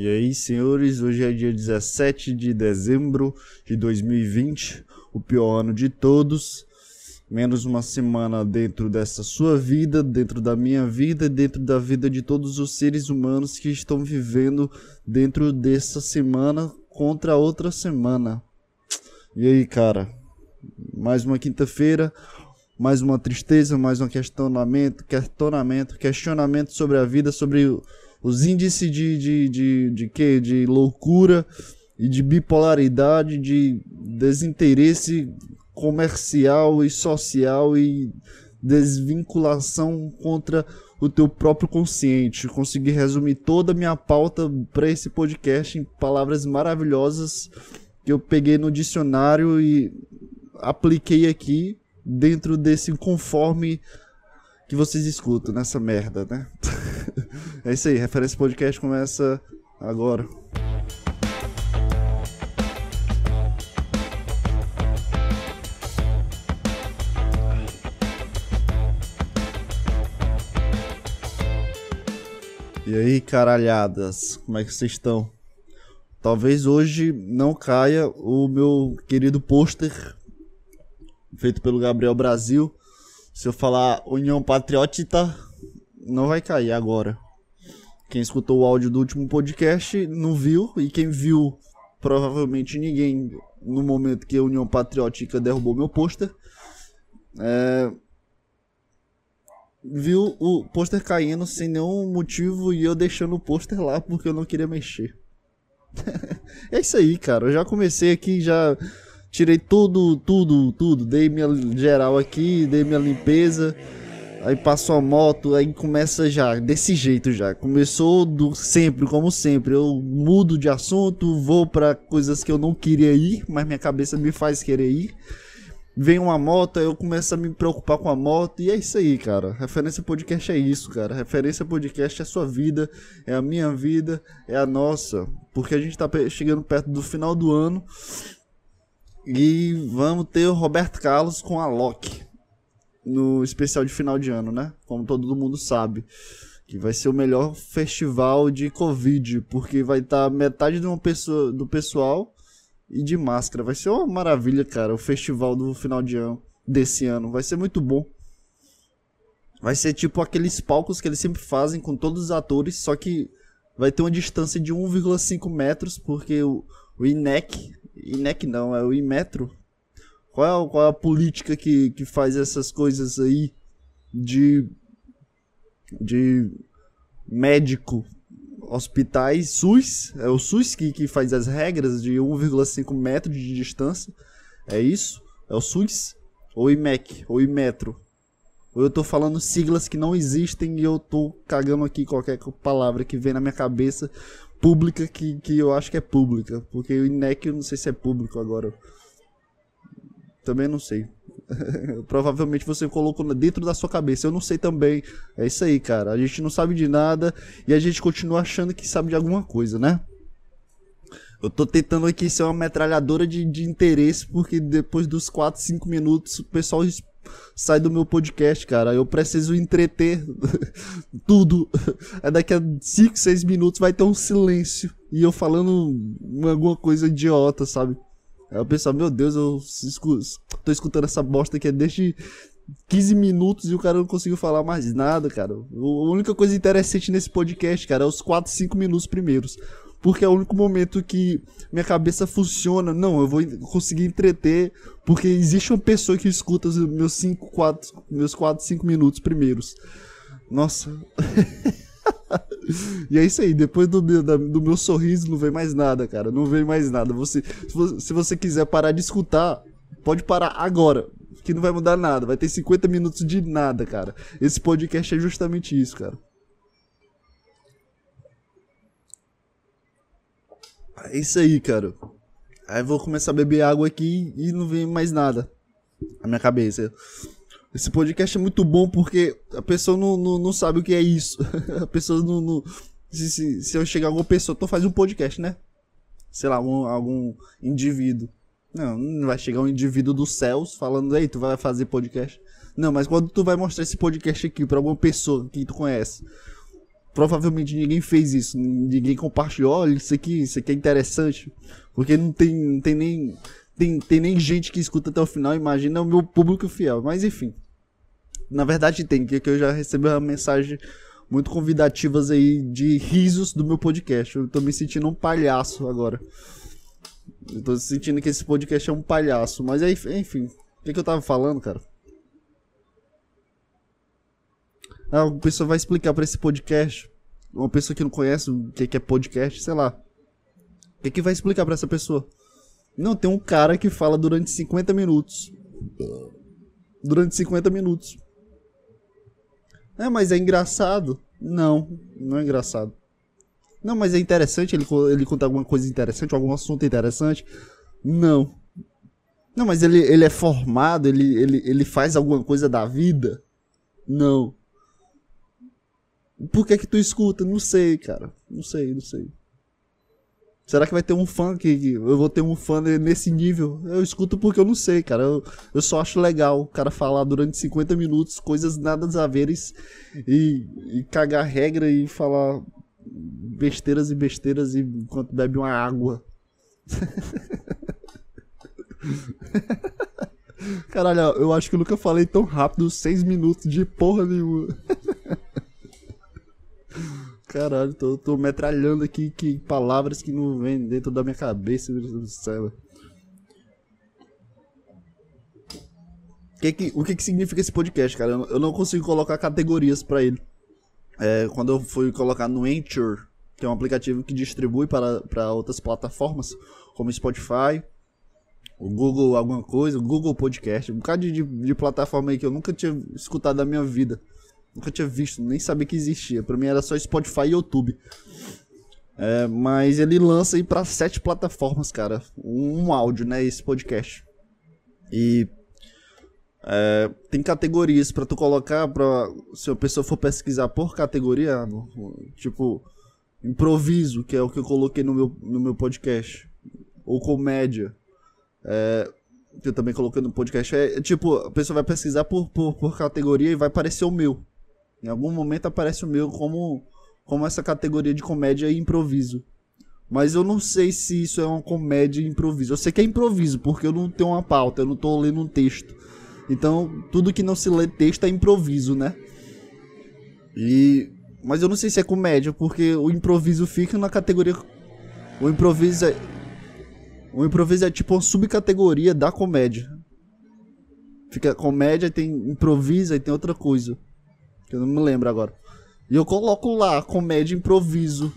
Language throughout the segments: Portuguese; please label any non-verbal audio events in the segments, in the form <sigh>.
E aí, senhores, hoje é dia 17 de dezembro de 2020, o pior ano de todos. Menos uma semana dentro dessa sua vida, dentro da minha vida, dentro da vida de todos os seres humanos que estão vivendo dentro dessa semana contra outra semana. E aí, cara? Mais uma quinta-feira, mais uma tristeza, mais um questionamento, questionamento, questionamento sobre a vida, sobre os índices de, de, de, de, de loucura e de bipolaridade, de desinteresse comercial e social e desvinculação contra o teu próprio consciente. Consegui resumir toda a minha pauta para esse podcast em palavras maravilhosas que eu peguei no dicionário e apliquei aqui dentro desse conforme que vocês escutam nessa merda, né? <laughs> é isso aí, referência podcast começa agora. E aí, caralhadas, como é que vocês estão? Talvez hoje não caia o meu querido pôster feito pelo Gabriel Brasil. Se eu falar União Patriótica, não vai cair agora. Quem escutou o áudio do último podcast não viu, e quem viu, provavelmente ninguém, no momento que a União Patriótica derrubou meu pôster, é... viu o pôster caindo sem nenhum motivo e eu deixando o pôster lá porque eu não queria mexer. <laughs> é isso aí, cara. Eu já comecei aqui, já tirei tudo, tudo, tudo. Dei minha geral aqui, dei minha limpeza. Aí passou a moto, aí começa já, desse jeito já. Começou do sempre, como sempre. Eu mudo de assunto, vou para coisas que eu não queria ir, mas minha cabeça me faz querer ir. Vem uma moto, eu começo a me preocupar com a moto, e é isso aí, cara. Referência podcast é isso, cara. Referência podcast é a sua vida, é a minha vida, é a nossa. Porque a gente tá chegando perto do final do ano e vamos ter o Roberto Carlos com a Loki no especial de final de ano, né? Como todo mundo sabe. Que vai ser o melhor festival de Covid, porque vai estar tá metade de uma pessoa, do pessoal e de máscara. Vai ser uma maravilha, cara, o festival do final de ano desse ano. Vai ser muito bom. Vai ser tipo aqueles palcos que eles sempre fazem com todos os atores, só que vai ter uma distância de 1,5 metros, porque o, o INEC, INEC não, é o Imetro. Qual é, qual é a política que, que faz essas coisas aí de, de médico, hospitais, SUS? É o SUS que, que faz as regras de 1,5 metro de distância. É isso? É o SUS? Ou IMEC? Ou Imetro? Ou eu tô falando siglas que não existem e eu tô cagando aqui qualquer palavra que vem na minha cabeça pública que, que eu acho que é pública. Porque o INEC eu não sei se é público agora. Também não sei. <laughs> Provavelmente você colocou dentro da sua cabeça. Eu não sei também. É isso aí, cara. A gente não sabe de nada e a gente continua achando que sabe de alguma coisa, né? Eu tô tentando aqui ser uma metralhadora de, de interesse, porque depois dos 4, 5 minutos o pessoal sai do meu podcast, cara. Eu preciso entreter <laughs> tudo. Aí daqui a 5, 6 minutos vai ter um silêncio. E eu falando alguma coisa idiota, sabe? Aí eu penso, meu Deus, eu escuto, tô escutando essa bosta aqui desde 15 minutos e o cara não conseguiu falar mais nada, cara. A única coisa interessante nesse podcast, cara, é os 4, 5 minutos primeiros porque é o único momento que minha cabeça funciona. Não, eu vou conseguir entreter, porque existe uma pessoa que escuta os meus 5, 4, meus 4, 5 minutos primeiros. Nossa. <laughs> e é isso aí, depois do meu, do meu sorriso não vem mais nada, cara. Não vem mais nada. Você, se você quiser parar de escutar, pode parar agora. Que não vai mudar nada. Vai ter 50 minutos de nada, cara. Esse podcast é justamente isso, cara. É isso aí, cara. Aí vou começar a beber água aqui e não vem mais nada na minha cabeça. Esse podcast é muito bom porque a pessoa não, não, não sabe o que é isso. <laughs> a pessoa não. não se, se, se, eu chegar alguma pessoa, tu faz um podcast, né? Sei lá, um, algum indivíduo. Não, não vai chegar um indivíduo dos céus falando, ei, tu vai fazer podcast. Não, mas quando tu vai mostrar esse podcast aqui pra alguma pessoa que tu conhece, provavelmente ninguém fez isso, ninguém compartilhou, olha, isso aqui, isso aqui é interessante, porque não tem, não tem nem tem, tem nem gente que escuta até o final, imagina o meu público fiel, mas enfim. Na verdade tem, que eu já recebi uma mensagem muito convidativas aí de risos do meu podcast. Eu tô me sentindo um palhaço agora. Eu tô sentindo que esse podcast é um palhaço, mas aí, enfim, o que, que eu tava falando, cara? Ah, uma pessoa vai explicar para esse podcast. Uma pessoa que não conhece o que é podcast, sei lá. O que, que vai explicar para essa pessoa? Não, tem um cara que fala durante 50 minutos. Durante 50 minutos. É, mas é engraçado? Não, não é engraçado. Não, mas é interessante, ele, ele conta alguma coisa interessante, algum assunto interessante? Não. Não, mas ele, ele é formado, ele, ele, ele faz alguma coisa da vida? Não. Por que que tu escuta? Não sei, cara. Não sei, não sei. Será que vai ter um fã que, eu vou ter um fã nesse nível? Eu escuto porque eu não sei, cara. Eu, eu só acho legal o cara falar durante 50 minutos coisas nada a veres e, e cagar regra e falar besteiras e besteiras enquanto bebe uma água. <laughs> Caralho, eu acho que eu nunca falei tão rápido, 6 minutos de porra nenhuma. <laughs> Caralho, tô, tô metralhando aqui que palavras que não vêm dentro da minha cabeça, do céu. Que que, o que, que significa esse podcast, cara? Eu não consigo colocar categorias para ele. É, quando eu fui colocar no Anchor, que é um aplicativo que distribui para, para outras plataformas, como Spotify, o Google alguma coisa, o Google Podcast, um bocado de, de, de plataforma aí que eu nunca tinha escutado na minha vida. Nunca tinha visto, nem sabia que existia. Pra mim era só Spotify e YouTube. É, mas ele lança aí pra sete plataformas, cara. Um, um áudio, né? Esse podcast. E é, tem categorias para tu colocar para se a pessoa for pesquisar por categoria, tipo improviso, que é o que eu coloquei no meu, no meu podcast, ou comédia, é, que eu também coloquei no podcast. É, tipo, a pessoa vai pesquisar por, por, por categoria e vai aparecer o meu. Em algum momento aparece o meu como, como essa categoria de comédia e improviso. Mas eu não sei se isso é uma comédia e improviso. Eu sei que é improviso, porque eu não tenho uma pauta, eu não tô lendo um texto. Então, tudo que não se lê texto é improviso, né? E mas eu não sei se é comédia, porque o improviso fica na categoria o improviso é o improviso é tipo uma subcategoria da comédia. Fica comédia, tem improviso e tem outra coisa que eu não me lembro agora. E eu coloco lá comédia improviso,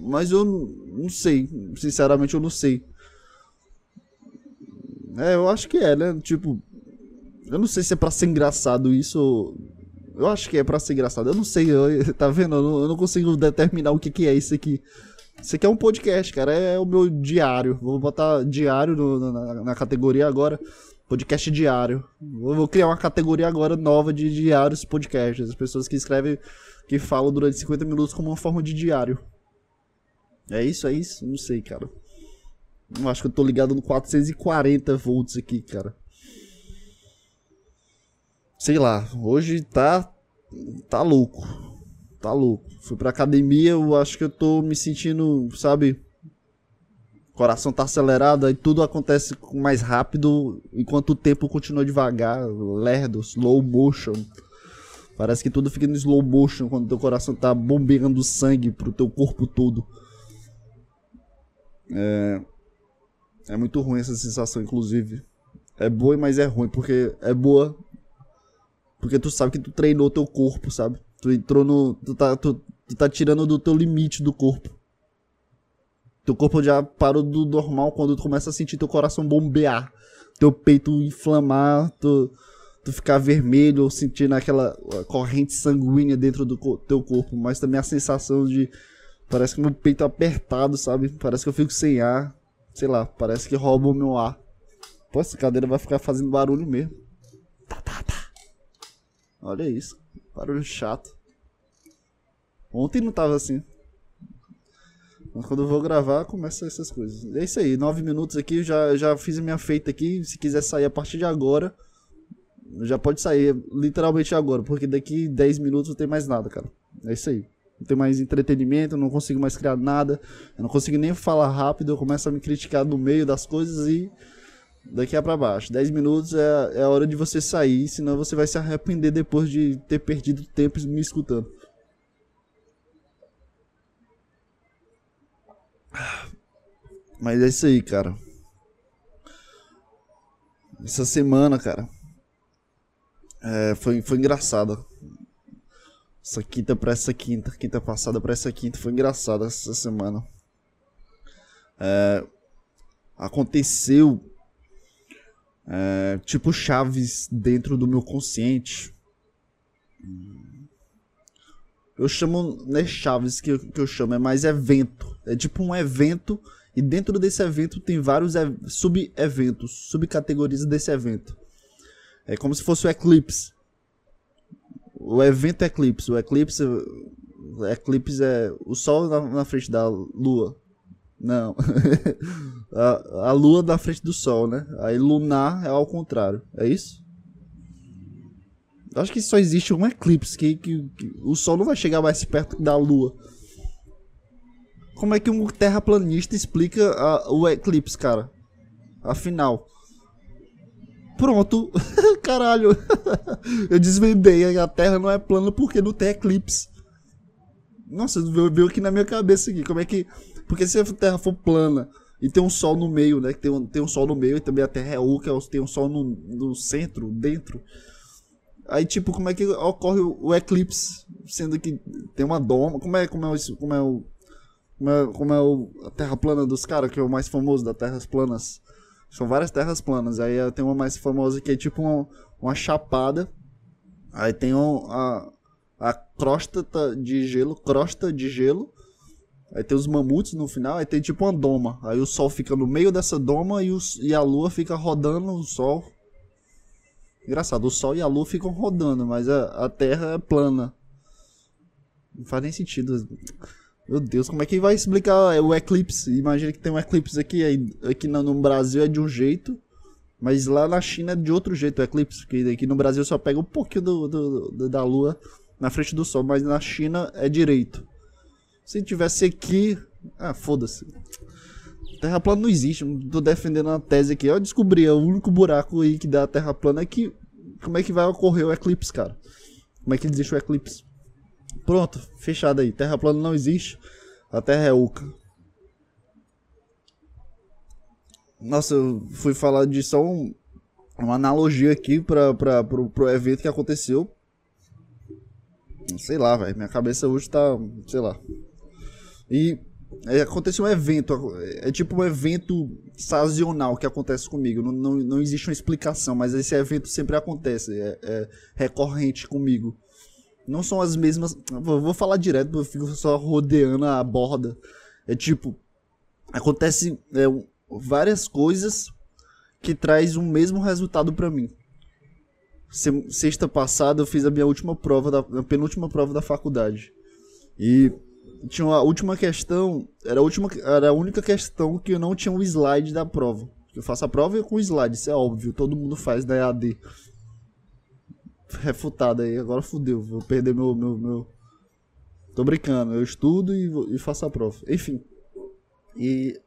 mas eu não sei, sinceramente eu não sei. É, eu acho que é, né? Tipo, eu não sei se é pra ser engraçado isso. Eu acho que é pra ser engraçado. Eu não sei, eu, <laughs> tá vendo? Eu não, eu não, consigo determinar o que, que é isso aqui. Isso aqui é um podcast, cara. É o meu diário. Vou botar diário no, na, na, categoria agora. Podcast diário. Eu vou criar uma categoria agora nova de diários podcasts. As pessoas que escrevem, que falam durante 50 minutos como uma forma de diário. É isso, é isso? Não sei, cara. Eu acho que eu tô ligado no 440 volts aqui, cara. Sei lá, hoje tá. tá louco. Tá louco. Fui pra academia, eu acho que eu tô me sentindo, sabe? Coração tá acelerado, aí tudo acontece mais rápido, enquanto o tempo continua devagar, lerdo, slow motion. Parece que tudo fica no slow motion quando teu coração tá bombeando sangue pro teu corpo todo. É, é muito ruim essa sensação, inclusive. É boa, mas é ruim, porque é boa porque tu sabe que tu treinou teu corpo, sabe? Tu entrou no. Tu tá, tu, tu tá tirando do teu limite do corpo. Teu corpo já parou do normal quando tu começa a sentir teu coração bombear, teu peito inflamar, tu, tu ficar vermelho sentindo aquela corrente sanguínea dentro do teu corpo, mas também a sensação de parece que meu peito é apertado, sabe? Parece que eu fico sem ar, sei lá, parece que rouba o meu ar. Pô, essa cadeira vai ficar fazendo barulho mesmo. Tá, tá, tá. Olha isso, barulho chato. Ontem não tava assim. Mas quando eu vou gravar, começa essas coisas. É isso aí, nove minutos aqui, já, já fiz a minha feita aqui. Se quiser sair a partir de agora, já pode sair, literalmente agora, porque daqui 10 minutos não tem mais nada, cara. É isso aí. não tenho mais entretenimento, não consigo mais criar nada, eu não consigo nem falar rápido, eu começo a me criticar no meio das coisas e daqui a pra baixo. 10 minutos é, é a hora de você sair, senão você vai se arrepender depois de ter perdido tempo me escutando. Mas é isso aí, cara. Essa semana, cara, é, foi, foi engraçada. Essa quinta pra essa quinta, quinta passada pra essa quinta, foi engraçada essa semana. É, aconteceu é, tipo chaves dentro do meu consciente. Eu chamo, não é chaves que eu, que eu chamo, é mais evento. É tipo um evento e dentro desse evento tem vários sub-eventos, subcategorias desse evento. É como se fosse o eclipse. O evento eclipse. O eclipse, o eclipse é o sol na, na frente da lua. Não. <laughs> a, a lua na frente do sol, né? Aí lunar é ao contrário. É isso? Acho que só existe um eclipse que, que, que o sol não vai chegar mais perto da lua. Como é que um terraplanista explica a, o eclipse, cara? Afinal. Pronto. <laughs> Caralho. <laughs> Eu desvendei. A Terra não é plana porque não tem eclipse. Nossa, veio aqui na minha cabeça aqui. Como é que. Porque se a Terra for plana e tem um sol no meio, né? Tem um, tem um sol no meio e também a Terra é oca, tem um sol no, no centro, dentro. Aí, tipo, como é que ocorre o, o eclipse? Sendo que tem uma doma. Como é, como é, isso, como é o como é, como é o, a terra plana dos caras, que é o mais famoso das terras planas. São várias terras planas. Aí tem uma mais famosa que é tipo uma, uma chapada. Aí tem um, a, a crosta de gelo, crosta de gelo. Aí tem os mamutes no final, aí tem tipo uma doma. Aí o sol fica no meio dessa doma e, os, e a lua fica rodando o sol. Engraçado, o sol e a lua ficam rodando, mas a, a terra é plana. Não faz nem sentido. Meu Deus, como é que vai explicar o eclipse? Imagina que tem um eclipse aqui, aí, aqui no, Brasil é de um jeito, mas lá na China é de outro jeito o eclipse, porque aqui no Brasil só pega um pouquinho do, do, do, da lua na frente do sol, mas na China é direito. Se tivesse aqui. Ah, foda-se. Terra plana não existe, tô defendendo a tese aqui. Eu descobri, é o único buraco aí que dá a Terra plana é que. Como é que vai ocorrer o eclipse, cara? Como é que deixam o eclipse? Pronto, fechado aí. Terra plana não existe. A Terra é oca. Nossa, eu fui falar de só um, uma analogia aqui para pro, pro evento que aconteceu. Sei lá, velho. Minha cabeça hoje tá. Sei lá. E é, aconteceu um evento. É tipo um evento sazonal que acontece comigo. Não, não, não existe uma explicação, mas esse evento sempre acontece. É, é recorrente comigo. Não são as mesmas. Vou, vou falar direto, eu fico só rodeando a borda. É tipo. Acontece é, várias coisas que traz o mesmo resultado para mim. Sexta passada eu fiz a minha última prova, da, a penúltima prova da faculdade. E tinha a última questão, era a, última, era a única questão que eu não tinha um slide da prova. Eu faço a prova com slide, isso é óbvio, todo mundo faz da EAD refutado aí. Agora fudeu, vou perder meu. meu, meu... Tô brincando, eu estudo e, e faço a prova. Enfim. E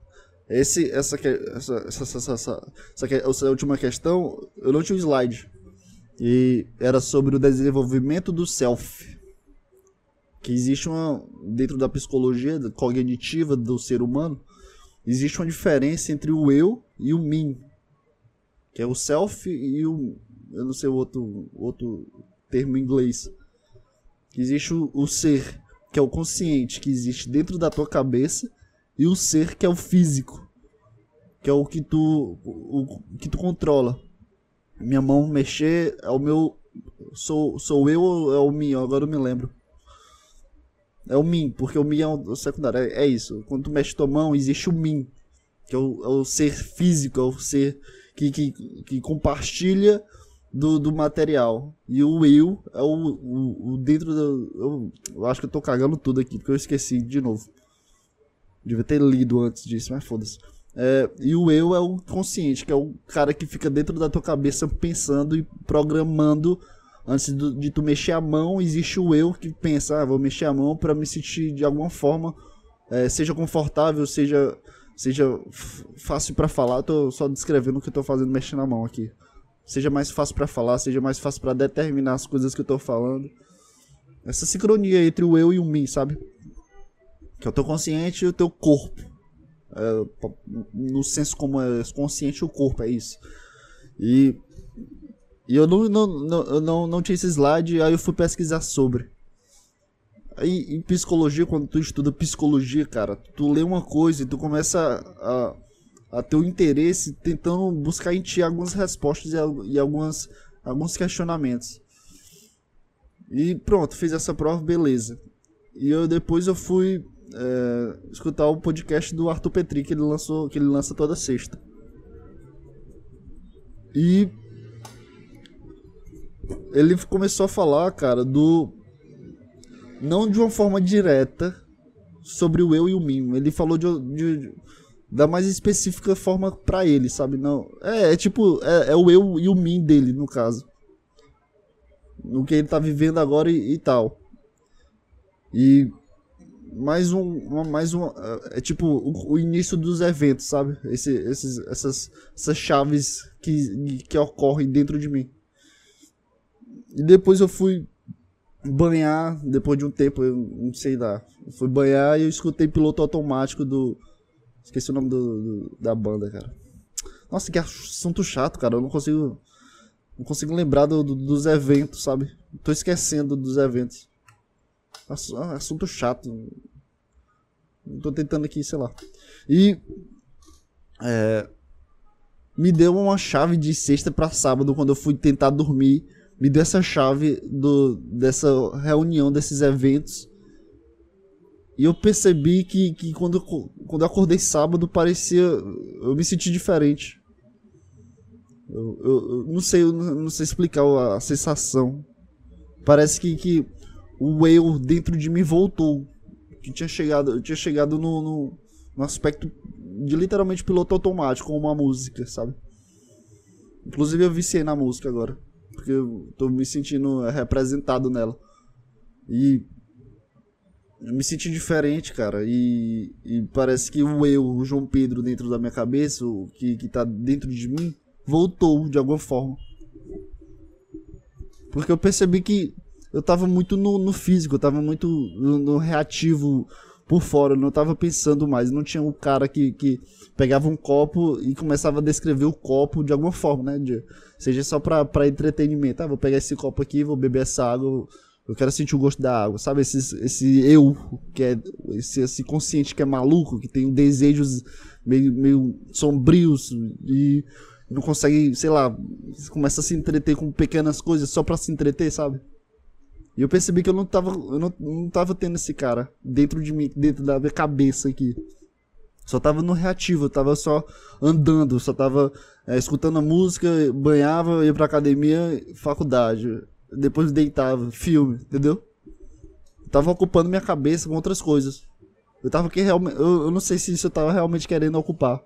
esse, essa, essa, essa, essa, essa, última questão, eu não tinha um slide. E era sobre o desenvolvimento do self. Que existe uma. Dentro da psicologia cognitiva do ser humano, existe uma diferença entre o eu e o mim. Que é o self e o, eu não sei o outro, outro termo em inglês. Existe o, o ser, que é o consciente, que existe dentro da tua cabeça, e o ser, que é o físico, que é o que tu, o, o que tu controla. Minha mão mexer é o meu. Sou, sou eu ou é o mim? Agora eu me lembro. É o mim, porque o mim é o secundário. É, é isso. Quando tu mexe tua mão, existe o mim, que é o, é o ser físico, é o ser que, que, que compartilha do, do material. E o eu é o, o, o dentro do. Eu, eu, acho que eu tô cagando tudo aqui, porque eu esqueci de novo. Devia ter lido antes disso, mas foda-se. É, e o eu é o consciente, que é o cara que fica dentro da tua cabeça pensando e programando Antes do, de tu mexer a mão, existe o eu que pensa, ah, vou mexer a mão para me sentir de alguma forma, é, seja confortável, seja, seja fácil para falar. Eu tô só descrevendo o que eu tô fazendo mexendo a mão aqui. Seja mais fácil para falar, seja mais fácil para determinar as coisas que eu tô falando. Essa sincronia entre o eu e o mim, sabe? Que é o teu consciente e o teu corpo. É, no senso como é consciente o corpo, é isso. E e eu não, não, não, não, não tinha esse slide, aí eu fui pesquisar sobre. Aí, em psicologia, quando tu estuda psicologia, cara, tu lê uma coisa e tu começa a, a ter o um interesse tentando buscar em ti algumas respostas e, e algumas, alguns questionamentos. E pronto, fiz essa prova, beleza. E eu depois eu fui é, escutar o podcast do Arthur Petri que ele lançou, que ele lança toda sexta. E ele começou a falar, cara, do. Não de uma forma direta sobre o eu e o mim. Ele falou de, de da mais específica forma para ele, sabe? Não. É, é tipo, é, é, o eu e o mim dele, no caso. No que ele tá vivendo agora e, e tal. E mais um, uma, mais um, é, é tipo o, o, início dos eventos, sabe? Esse, esses, essas, essas chaves que, que ocorrem dentro de mim. E depois eu fui banhar, depois de um tempo, eu não sei lá. Eu fui banhar e eu escutei piloto automático do. Esqueci o nome do, do, da banda, cara. Nossa, que assunto chato, cara. Eu não consigo. Não consigo lembrar do, do, dos eventos, sabe? Tô esquecendo dos eventos. Assunto chato. Tô tentando aqui, sei lá. E. É, me deu uma chave de sexta para sábado quando eu fui tentar dormir me deu essa chave do, dessa reunião, desses eventos. E eu percebi que, que quando, quando eu acordei sábado, parecia. Eu me senti diferente. Eu, eu, eu não sei, eu não sei explicar a, sensação. Parece que, que o eu dentro de mim voltou. Que tinha chegado, eu tinha chegado no, no, no aspecto de literalmente piloto automático, com uma música, sabe? Inclusive eu viciei na música agora porque eu tô me sentindo representado nela. E eu me senti diferente, cara. E, e, parece que o eu, o João Pedro dentro da minha cabeça, o que, que tá dentro de mim, voltou de alguma forma. Porque eu percebi que eu tava muito no, no físico, eu tava muito no, no reativo por fora, eu não tava pensando mais. Não tinha um cara que, que pegava um copo e começava a descrever o copo de alguma forma, né? De, seja só pra entretenimento. Ah, vou pegar esse copo aqui, vou beber essa água, eu quero sentir o gosto da água, sabe? Esse, esse eu, que é esse, esse consciente que é maluco, que tem desejos meio, meio sombrios e não consegue, sei lá, começa a se entreter com pequenas coisas só pra se entreter, sabe? E eu percebi que eu não tava, eu não, não tava tendo esse cara dentro de mim, dentro da minha cabeça aqui. Só tava no reativo, eu tava só andando, só tava é, escutando a música, banhava, ia pra academia, faculdade. Depois deitava, filme, entendeu? Eu tava ocupando minha cabeça com outras coisas. Eu tava que realmente. Eu, eu não sei se isso eu tava realmente querendo ocupar.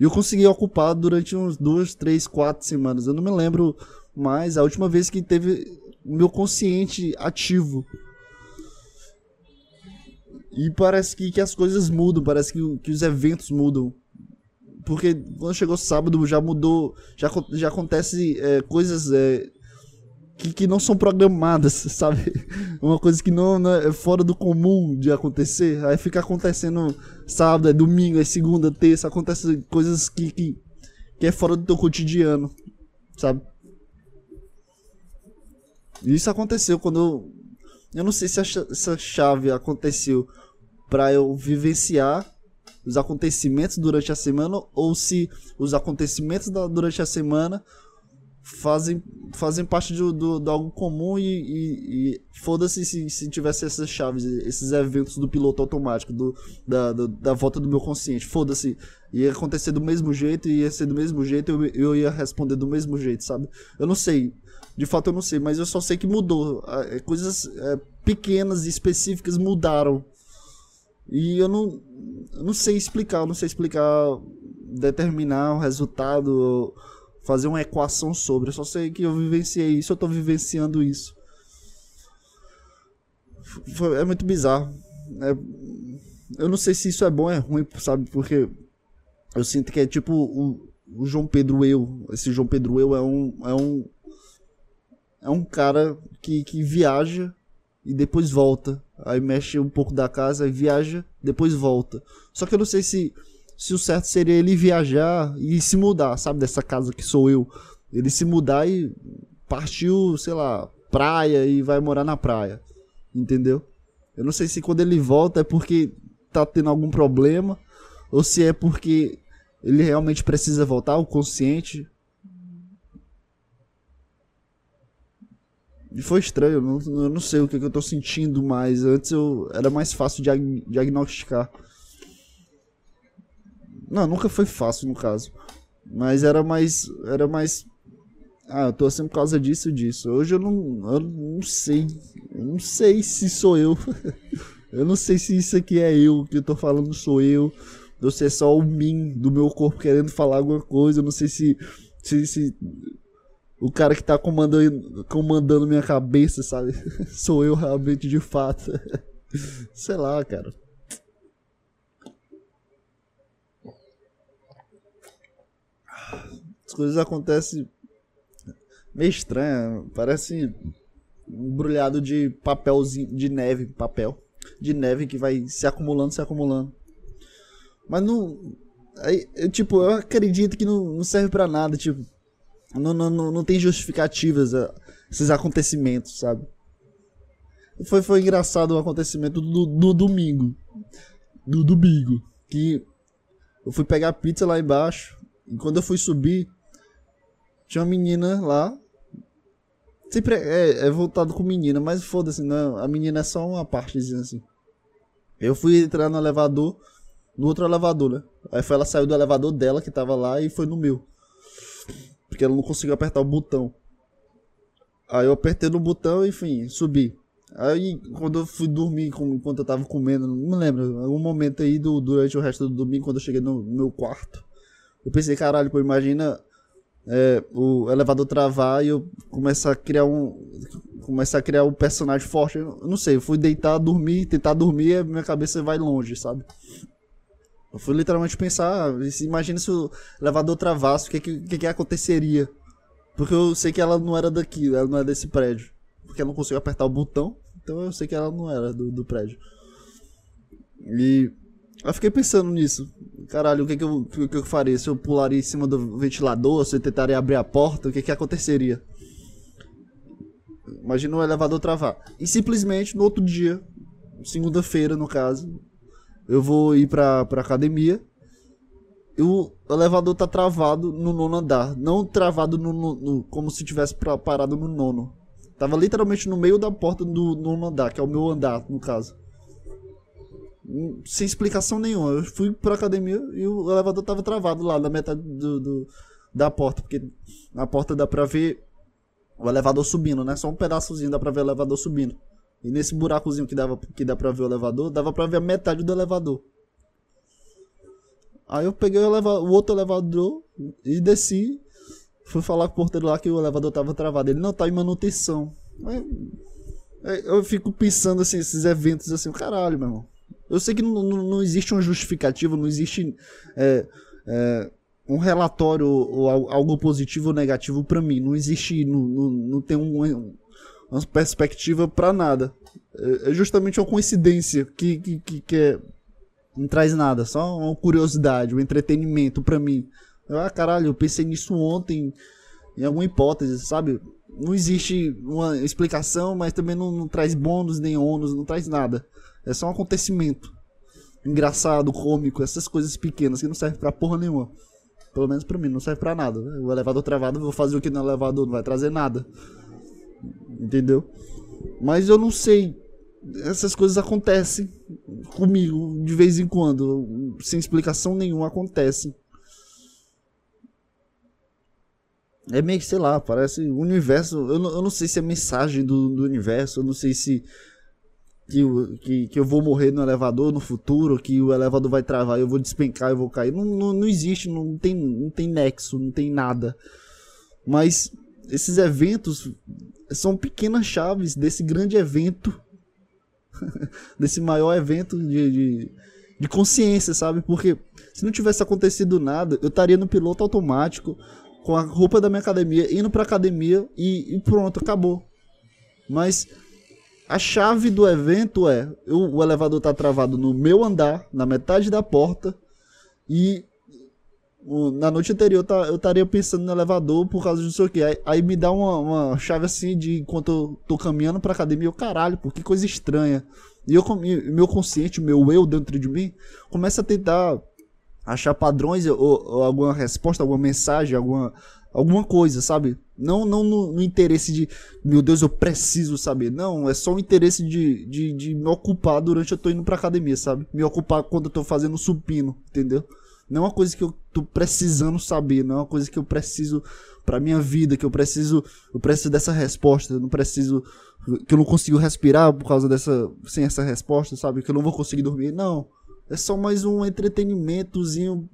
E eu consegui ocupar durante uns duas, três, quatro semanas. Eu não me lembro mais. A última vez que teve meu consciente ativo. E parece que, que as coisas mudam, parece que, que os eventos mudam. Porque quando chegou sábado já mudou, já, já acontece é, coisas é, que, que não são programadas, <laughs> sabe? Uma coisa que não, não, é fora do comum de acontecer. Aí fica acontecendo sábado, é domingo, é segunda, terça, acontece coisas que, que, que é fora do teu cotidiano, sabe? Isso aconteceu quando eu. Eu não sei se essa chave aconteceu para eu vivenciar os acontecimentos durante a semana ou se os acontecimentos da, durante a semana fazem, fazem parte do, do, do algo comum e, e, e foda-se se, se tivesse essas chaves, esses eventos do piloto automático, do, da, da volta do meu consciente. Foda-se, ia acontecer do mesmo jeito, ia ser do mesmo jeito, eu, eu ia responder do mesmo jeito, sabe? Eu não sei, de fato eu não sei, mas eu só sei que mudou. É, coisas é, pequenas e específicas mudaram. E eu não, não sei explicar, eu não sei explicar, determinar o resultado, fazer uma equação sobre. Eu só sei que eu vivenciei isso, eu tô vivenciando isso. Foi, é muito bizarro. É, eu não sei se isso é bom ou é ruim, sabe? Porque eu sinto que é tipo o, o João Pedro Eu. Esse João Pedro Eu é um. É um, é um cara que, que viaja e depois volta. Aí mexe um pouco da casa, viaja, depois volta. Só que eu não sei se, se o certo seria ele viajar e se mudar, sabe? Dessa casa que sou eu. Ele se mudar e partiu, sei lá, praia e vai morar na praia. Entendeu? Eu não sei se quando ele volta é porque tá tendo algum problema ou se é porque ele realmente precisa voltar, o consciente. E foi estranho, eu não, eu não sei o que, que eu tô sentindo mais. Antes eu era mais fácil de diagnosticar. Não, nunca foi fácil no caso. Mas era mais. Era mais. Ah, eu tô assim por causa disso e disso. Hoje eu não. Eu não sei. Eu não sei se sou eu. <laughs> eu não sei se isso aqui é eu. que eu tô falando sou eu ou se é só o mim do meu corpo querendo falar alguma coisa. Eu não sei se, se, se o cara que tá comandando, comandando minha cabeça, sabe? <laughs> Sou eu realmente de fato. <laughs> Sei lá, cara. As coisas acontecem meio estranho, parece um embrulhado de papelzinho de neve, papel de neve que vai se acumulando, se acumulando. Mas não. Aí, eu, tipo, eu acredito que não, não serve para nada, tipo. Não, não, não, não tem justificativas a, ah, esses acontecimentos, sabe? Foi, foi engraçado o acontecimento do, do domingo. Do domingo. Que eu fui pegar pizza lá embaixo. E quando eu fui subir, tinha uma menina lá. Sempre é, é voltado com menina, mas foda-se, não. A menina é só uma partezinha assim. Eu fui entrar no elevador no outro elevador, né? Aí foi ela saiu do elevador dela que tava lá e foi no meu. Porque ela não conseguiu apertar o botão. Aí eu apertei no botão enfim, subi. Aí quando eu fui dormir, enquanto eu tava comendo, não me lembro, algum momento aí do, durante o resto do domingo, quando eu cheguei no, meu quarto, eu pensei, caralho, pô, imagina é, o elevador travar e eu começar a criar um. Começar a criar um personagem forte. Eu não sei, eu fui deitar, dormir, tentar dormir minha cabeça vai longe, sabe? Eu fui literalmente pensar, ah, imagina se o elevador travasse, o que, que, que aconteceria? Porque eu sei que ela não era daqui, ela não é desse prédio. Porque ela não conseguiu apertar o botão, então eu sei que ela não era do, do prédio. E eu fiquei pensando nisso. Caralho, o que, que, eu, o que, que eu faria? Se eu pularia em cima do ventilador, se eu tentaria abrir a porta, o que, que aconteceria? Imagina o elevador travar. E simplesmente no outro dia, segunda-feira no caso, eu vou ir pra, pra academia. O elevador tá travado no nono andar. Não travado no, no, no como se tivesse parado no nono. Tava literalmente no meio da porta do nono andar, que é o meu andar, no caso. Hum, sem explicação nenhuma. Eu fui pra academia e o elevador tava travado lá na metade do, do da porta. Porque na porta dá pra ver o elevador subindo, né? Só um pedaçozinho dá pra ver o elevador subindo. E nesse buracozinho que, dava, que dá pra ver o elevador, dava pra ver a metade do elevador. Aí eu peguei o, eleva o outro elevador e desci. Fui falar com o porteiro lá que o elevador tava travado. Ele não tá em manutenção. eu fico pensando assim, esses eventos assim, caralho, meu irmão. Eu sei que não, não, não existe uma justificativa, não existe é, é, um relatório ou algo positivo ou negativo para mim. Não existe, não, não, não tem um, uma perspectiva para nada. É, é justamente uma coincidência que, que, que, que é, não traz nada, só uma curiosidade, um entretenimento para mim. Eu, ah, caralho, eu pensei nisso ontem, em alguma hipótese, sabe? Não existe uma explicação, mas também não, não traz bônus nem ônus, não traz nada. É só um acontecimento. Engraçado, cômico, essas coisas pequenas que não servem pra porra nenhuma. Pelo menos pra mim, não serve pra nada. O elevador travado, vou fazer o que no elevador, não vai trazer nada entendeu? Mas eu não sei. Essas coisas acontecem comigo de vez em quando, sem explicação nenhuma acontecem. É meio que, sei lá, parece o universo. Eu não, eu não sei se é mensagem do, do universo, eu não sei se. Que, que, que eu vou morrer no elevador no futuro, que o elevador vai travar, eu vou despencar, eu vou cair. Não, não, não existe, não tem, não tem nexo, não tem nada. Mas esses eventos são pequenas chaves desse grande evento, <laughs> desse maior evento de, de, de, consciência, sabe? Porque se não tivesse acontecido nada, eu estaria no piloto automático, com a roupa da minha academia, indo pra academia e, e pronto, acabou. Mas a chave do evento é: eu, o elevador tá travado no meu andar, na metade da porta, e na noite anterior eu estaria pensando no elevador por causa disso aqui. Aí, aí me dá uma, uma, chave assim de enquanto eu tô caminhando pra academia, eu caralho, pô, que coisa estranha. E eu, meu consciente, meu eu dentro de mim, começa a tentar achar padrões ou, ou alguma resposta, alguma mensagem, alguma, alguma coisa, sabe? Não, não no, no, interesse de, meu Deus, eu preciso saber. Não, é só o interesse de, de, de me ocupar durante eu tô indo pra academia, sabe? Me ocupar quando eu tô fazendo supino, entendeu? Não é uma coisa que eu tô precisando saber, não é uma coisa que eu preciso pra minha vida, que eu preciso, eu preciso dessa resposta, eu não preciso, que eu não consigo respirar por causa dessa, sem essa resposta, sabe? Que eu não vou conseguir dormir. Não, é só mais um entretenimentozinho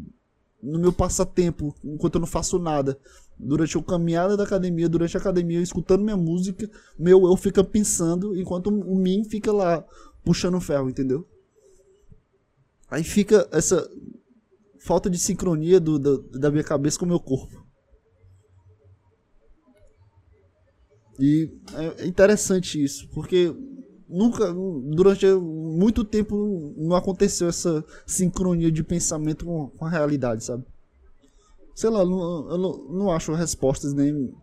no meu passatempo, enquanto eu não faço nada. Durante a caminhada da academia, durante a academia, escutando minha música, meu eu fica pensando, enquanto o mim fica lá puxando ferro, entendeu? Aí fica essa falta de sincronia do, do, da minha cabeça com o meu corpo. E é interessante isso, porque nunca, durante muito tempo, não aconteceu essa sincronia de pensamento com, a realidade, sabe? Sei lá, eu não, não acho respostas nem.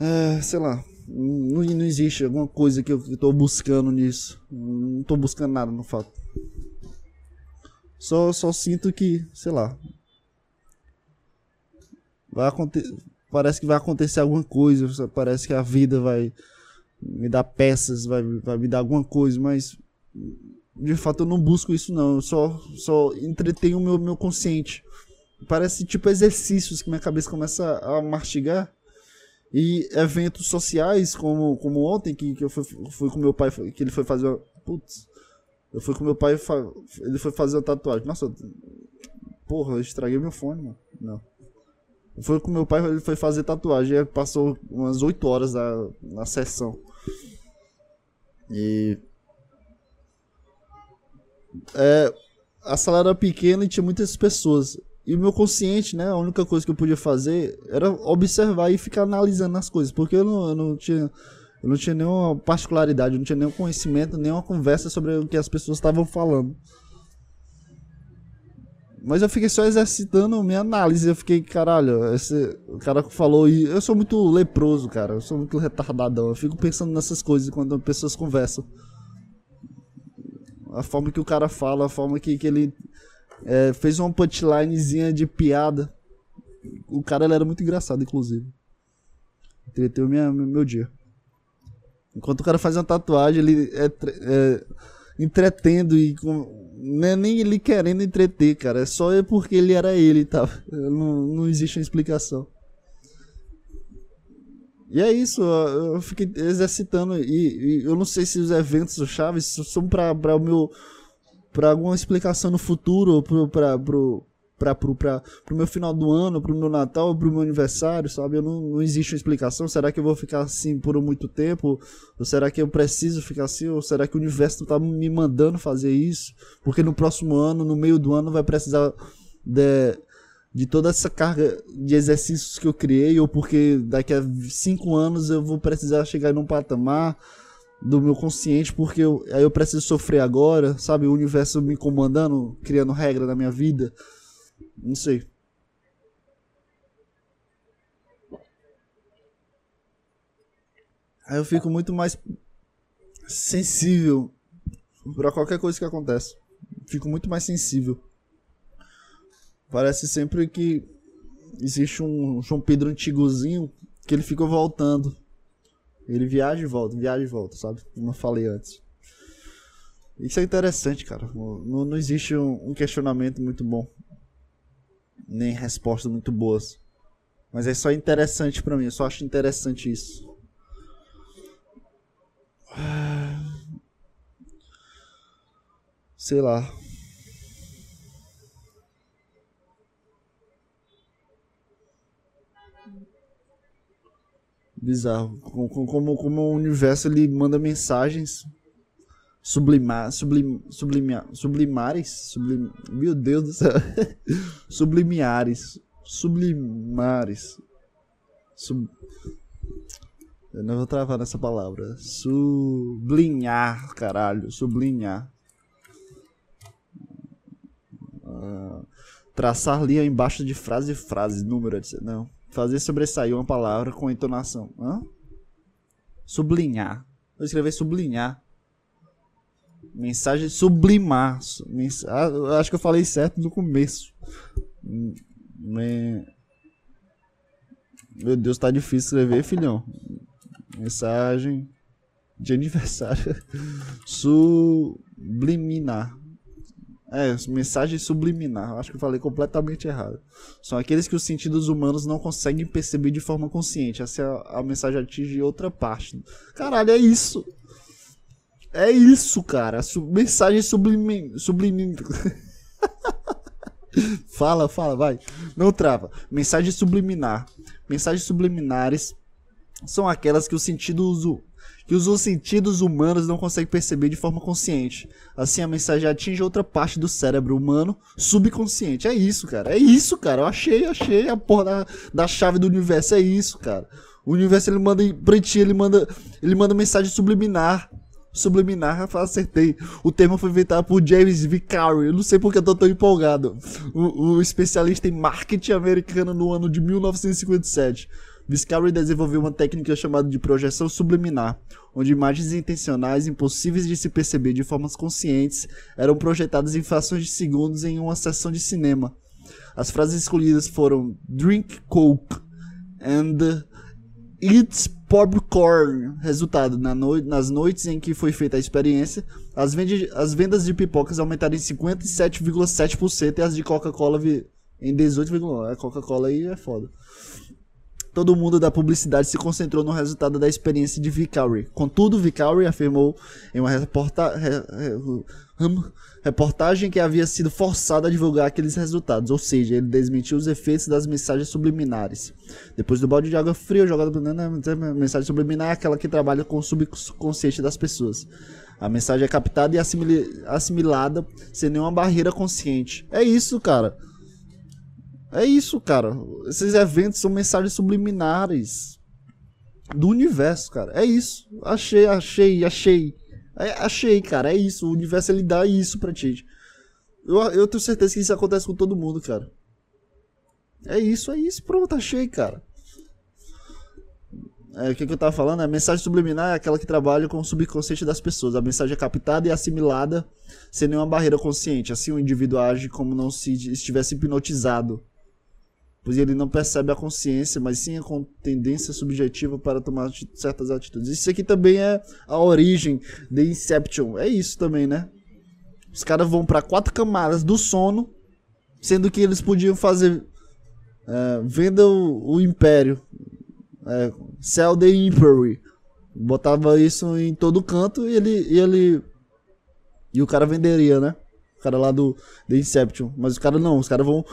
É, sei lá, não, não existe alguma coisa que eu estou buscando nisso. Não estou buscando nada no fato. Só, só sinto que, sei lá. Vai acontecer. Parece que vai acontecer alguma coisa. Parece que a vida vai me dar peças, vai, vai me dar alguma coisa, mas de fato eu não busco isso não. Eu só, só entretenho o meu, meu consciente. Parece tipo exercícios que minha cabeça começa a mastigar. E eventos sociais, como, como ontem, que, que eu fui, fui com meu pai, que ele foi fazer. Putz, eu fui com meu pai, ele foi fazer uma tatuagem. Nossa, porra, eu estraguei meu fone, mano. Não. Foi com meu pai, ele foi fazer tatuagem. Passou umas 8 horas na, na sessão. E. É, a sala era pequena e tinha muitas pessoas. E o meu consciente, né? A única coisa que eu podia fazer era observar e ficar analisando as coisas. Porque eu não, eu não tinha eu não tinha nenhuma particularidade, eu não tinha nenhum conhecimento, nenhuma conversa sobre o que as pessoas estavam falando. Mas eu fiquei só exercitando minha análise. Eu fiquei, caralho, esse, o cara falou. E eu sou muito leproso, cara. Eu sou muito retardadão. Eu fico pensando nessas coisas quando pessoas conversam. A forma que o cara fala, a forma que, que ele é, fez uma punchlinezinha de piada. O cara ele era muito engraçado, inclusive. Entreteu minha, meu dia. Enquanto o cara faz uma tatuagem, ele é, é entretendo e com, é nem ele querendo entreter, cara. É só porque ele era ele, tá? Não, não existe uma explicação. E é isso, eu fiquei exercitando e, e eu não sei se os eventos chaves são para o meu para alguma explicação no futuro para para pro, pro meu final do ano, pro meu Natal, pro meu aniversário, sabe? Eu não, não existe uma explicação. Será que eu vou ficar assim por muito tempo? Ou será que eu preciso ficar assim? Ou será que o universo tá me mandando fazer isso? Porque no próximo ano, no meio do ano, vai precisar de, de toda essa carga de exercícios que eu criei, ou porque daqui a cinco anos eu vou precisar chegar num patamar do meu consciente, porque eu, aí eu preciso sofrer agora, sabe? O universo me comandando, criando regra na minha vida. Não sei. Aí eu fico muito mais sensível para qualquer coisa que acontece. Fico muito mais sensível. Parece sempre que existe um João Pedro antigozinho que ele fica voltando. Ele viaja e volta, viaja e volta, sabe? Como eu falei antes. Isso é interessante, cara. Não, não existe um, um questionamento muito bom nem respostas muito boas. Mas é só interessante para mim, eu só acho interessante isso. Sei lá. Bizarro. Como, como, como o universo ele manda mensagens sublimar, sublim, sublimar, sublimares, sublim, meu Deus do céu, <laughs> sublimiares, sublimares, sub, eu não vou travar nessa palavra, sublinhar, caralho, sublinhar, uh, traçar linha embaixo de frase frase, número, não, fazer sobressair uma palavra com entonação, Hã? sublinhar, vou escrever sublinhar, Mensagem sublimar. Mens... Ah, acho que eu falei certo no começo. Me... Meu Deus, tá difícil escrever, filhão. Mensagem de aniversário. <laughs> Subliminar. É, mensagem subliminar. Acho que eu falei completamente errado. São aqueles que os sentidos humanos não conseguem perceber de forma consciente. Essa é a, a mensagem atinge outra parte. Caralho, é isso. É isso, cara. mensagem sublime. sublime... <laughs> fala, fala, vai. Não trava. Mensagem subliminar. Mensagens subliminares são aquelas que os sentidos que os sentidos humanos não conseguem perceber de forma consciente. Assim, a mensagem atinge outra parte do cérebro humano subconsciente. É isso, cara. É isso, cara. Eu achei, achei a porra da, da chave do universo. É isso, cara. O universo ele manda pra ti, ele manda, ele manda mensagem subliminar subliminar, acertei. O termo foi inventado por James Vicari. Eu não sei porque eu tô tão empolgado. O, o especialista em marketing americano no ano de 1957. Viscari desenvolveu uma técnica chamada de projeção subliminar, onde imagens intencionais impossíveis de se perceber de formas conscientes eram projetadas em frações de segundos em uma sessão de cinema. As frases escolhidas foram Drink Coke and Eat Popcorn. Resultado: na no... nas noites em que foi feita a experiência, as, vende... as vendas de pipocas aumentaram em 57,7% e as de Coca-Cola vi... em 18,9%. A Coca-Cola aí é foda. Todo mundo da publicidade se concentrou no resultado da experiência de Vicari. Contudo, Vicari afirmou em uma reportagem reportagem que havia sido forçado a divulgar aqueles resultados, ou seja, ele desmentiu os efeitos das mensagens subliminares. Depois do balde de água fria jogado na mensagem subliminar é aquela que trabalha com o subconsciente das pessoas. A mensagem é captada e assimilada sem nenhuma barreira consciente. É isso, cara. É isso, cara. Esses eventos são mensagens subliminares do universo, cara. É isso. Achei, achei, achei. É, achei, cara, é isso. O universo ele dá isso pra ti. Eu, eu tenho certeza que isso acontece com todo mundo, cara. É isso, é isso. Pronto, achei, cara. É, o que, que, eu tava falando? A mensagem subliminar é aquela que trabalha com o subconsciente das pessoas. A mensagem é captada e assimilada sem nenhuma barreira consciente. Assim o indivíduo age como não se estivesse hipnotizado pois ele não percebe a consciência, mas sim a tendência subjetiva para tomar certas atitudes. Isso aqui também é a origem de Inception. É isso também, né? Os caras vão para quatro camadas do sono, sendo que eles podiam fazer é, venda o, o império, é, sell the emperor. Botava isso em todo canto e ele, e ele e o cara venderia, né? O cara lá do The Inception. Mas os caras não, os caras vão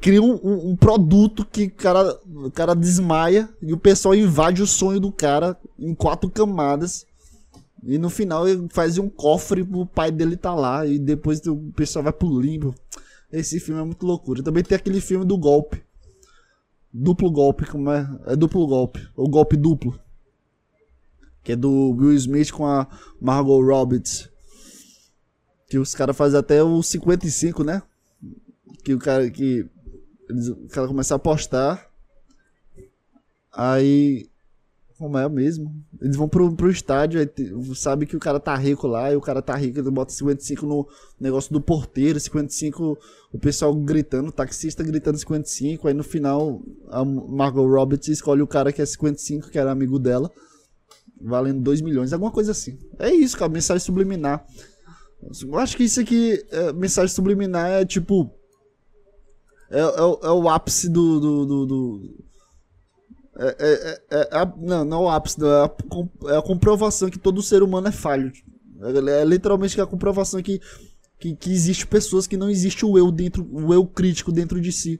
cria um, um, um, produto que o cara, o cara desmaia e o pessoal invade o sonho do cara em quatro camadas. E no final ele faz um cofre pro pai dele tá lá. E depois o pessoal vai pro limbo. Esse filme é muito loucura. Também tem aquele filme do golpe. Duplo golpe, como é? É duplo golpe. Ou golpe duplo. Que é do Will Smith com a Margot Robbins. Que os caras fazem até o 55, né? Que o cara que eles, o cara começa a apostar. Aí. Como é mesmo? Eles vão pro, pro estádio, aí sabe que o cara tá rico lá, e o cara tá rico, ele bota 55 no negócio do porteiro, 55, o pessoal gritando, o taxista gritando 55, aí no final a Margot Roberts escolhe o cara que é 55, que era amigo dela, valendo 2 milhões, alguma coisa assim. É isso, cara, mensagem subliminar. Eu acho que isso aqui, é, mensagem subliminar é tipo é, é, é o ápice do. do, do, do é, é, é, é a, não, não é o ápice, é, a, é a comprovação que todo ser humano é falho. É, literalmente a comprovação que, que, que existe pessoas que não existe o eu dentro, o eu crítico dentro de si,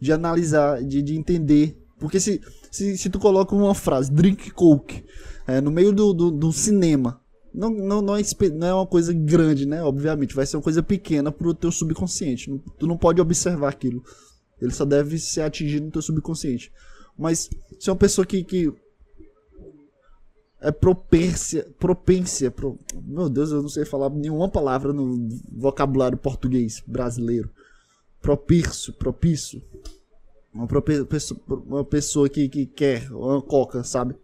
de analisar, de, de entender Porque se, se, se tu coloca uma frase, drink coke, é, no meio do, do, do cinema, não, não, não, é, não é uma coisa grande, né? Obviamente, vai ser uma coisa pequena pro teu subconsciente. Tu não pode observar aquilo. Ele só deve ser atingido no teu subconsciente. Mas se é uma pessoa que, que é propência, propência, pro, meu Deus, eu não sei falar nenhuma palavra no vocabulário português brasileiro. Propício, propício. Uma, pessoa, uma pessoa que, que quer uma coca, sabe?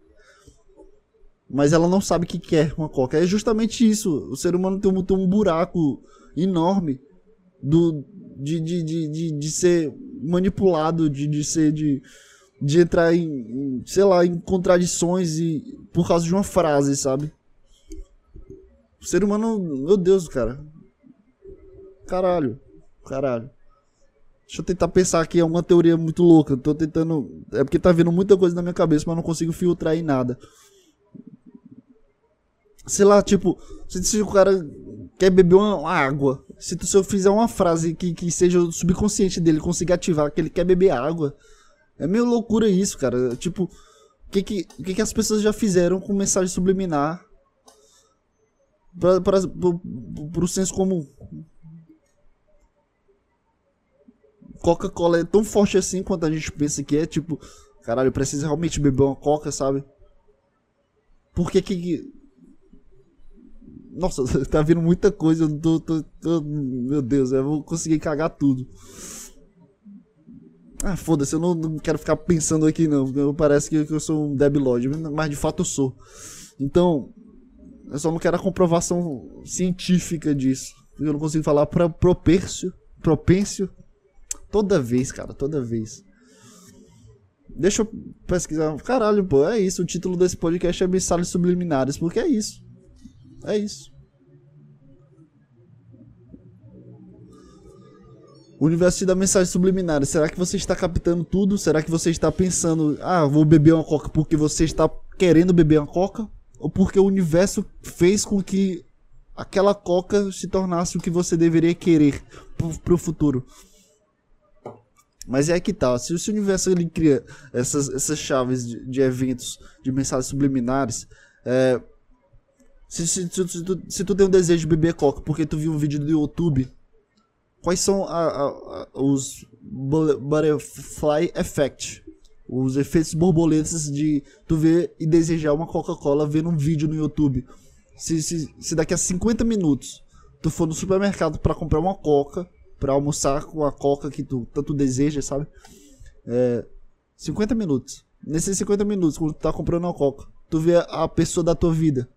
Mas ela não sabe que quer uma coca. É justamente isso. O ser humano tem um, tem um buraco enorme do, de, de, de, de, de ser manipulado, de, de ser de de entrar em, sei lá, em contradições e por causa de uma frase, sabe? O ser humano, meu Deus, cara. Caralho. Caralho. Deixa eu tentar pensar aqui, é uma teoria muito louca. Tô tentando. É porque tá vindo muita coisa na minha cabeça, mas não consigo filtrar em nada. Sei lá, tipo, se, o cara quer beber uma, água, se se eu fizer uma frase que, que seja o subconsciente dele conseguir ativar que ele quer beber água, é meio loucura isso, cara. Tipo, o que que, que que as pessoas já fizeram com mensagem subliminar para para pro senso comum? Coca-Cola é tão forte assim quanto a gente pensa que é, tipo, caralho, precisa realmente beber uma coca, sabe? Por que que Nossa, <laughs> tá vindo muita coisa, eu tô, tô, tô... meu Deus, eu vou conseguir cagar tudo. Ah, foda-se, eu não, não, quero ficar pensando aqui não. Parece que, que eu sou um debilóide, mas de fato eu sou. Então, eu só não quero a comprovação científica disso. Eu não consigo falar pra propêncio. Propêncio. Toda vez, cara, toda vez. Deixa eu pesquisar. Caralho, pô, é isso. O título desse podcast é Mensagens Subliminares, porque é isso. É isso. O universo te dá mensagens subliminares. Será que você está captando tudo? Será que você está pensando, ah, vou beber uma coca porque você está querendo beber uma coca? Ou porque o universo fez com que aquela coca se tornasse o que você deveria querer para o futuro? Mas é que tal, se o universo ele cria essas, essas chaves de, de eventos, de mensagens subliminares, é, se, se, se, se, tu, se tu tem um desejo de beber coca porque tu viu um vídeo do YouTube quais são a, a, a, os butterfly effect, os efeitos borboletas de tu ver e desejar uma Coca-Cola vendo um vídeo no YouTube. Se, se, se daqui a 50 minutos tu for no supermercado para comprar uma Coca, para almoçar com a Coca que tu tanto deseja, sabe? É, 50 minutos. Nesses 50 minutos, quando tu tá comprando uma Coca, tu vê a pessoa da tua vida.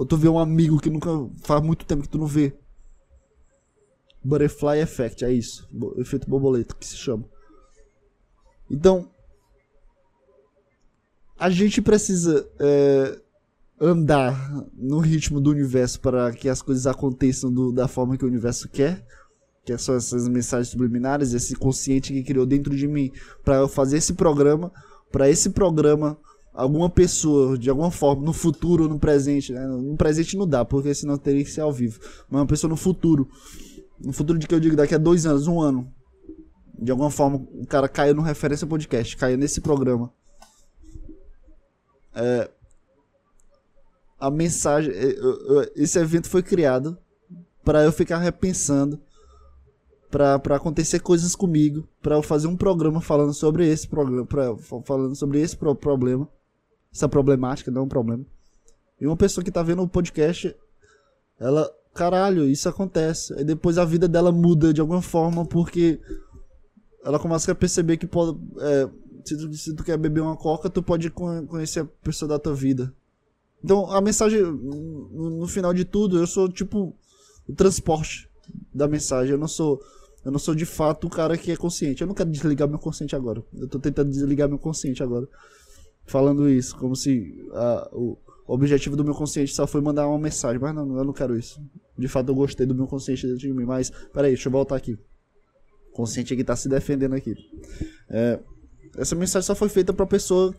Ou tu vê um amigo que nunca faz muito tempo que tu não vê. Butterfly Effect, é isso. Efeito borboleta que se chama. Então, a gente precisa é, andar no ritmo do universo para que as coisas aconteçam do, da forma que o universo quer. Que são essas mensagens subliminares, esse consciente que criou dentro de mim para eu fazer esse programa. Para esse programa, alguma pessoa, de alguma forma, no futuro ou no presente, né? no presente não dá, porque senão teria que ser ao vivo, mas uma pessoa no futuro no futuro de que eu digo daqui a dois anos, um ano, de alguma forma o cara caiu no referência podcast, caiu nesse programa. É, a mensagem, é, esse evento foi criado para eu ficar repensando, para acontecer coisas comigo, para eu fazer um programa falando sobre esse programa, falando sobre esse pro problema, essa problemática, não é um problema. E uma pessoa que tá vendo o podcast, ela caralho, isso acontece. Aí depois a vida dela muda de alguma forma porque ela começa a perceber que pode. É, se, tu, se tu quer beber uma coca, tu pode conhecer a pessoa da tua vida. Então a mensagem, no, no final de tudo, eu sou tipo o transporte da mensagem. Eu não sou. Eu não sou de fato o cara que é consciente. Eu não quero desligar meu consciente agora. Eu tô tentando desligar meu consciente agora. Falando isso, como se a, o, objetivo do meu consciente só foi mandar uma mensagem. Mas não, eu não quero isso. De fato, eu gostei do meu consciente dentro de mim. Mas, peraí, deixa eu voltar aqui. O consciente aqui tá se defendendo aqui. É, essa mensagem só foi feita pra pessoa.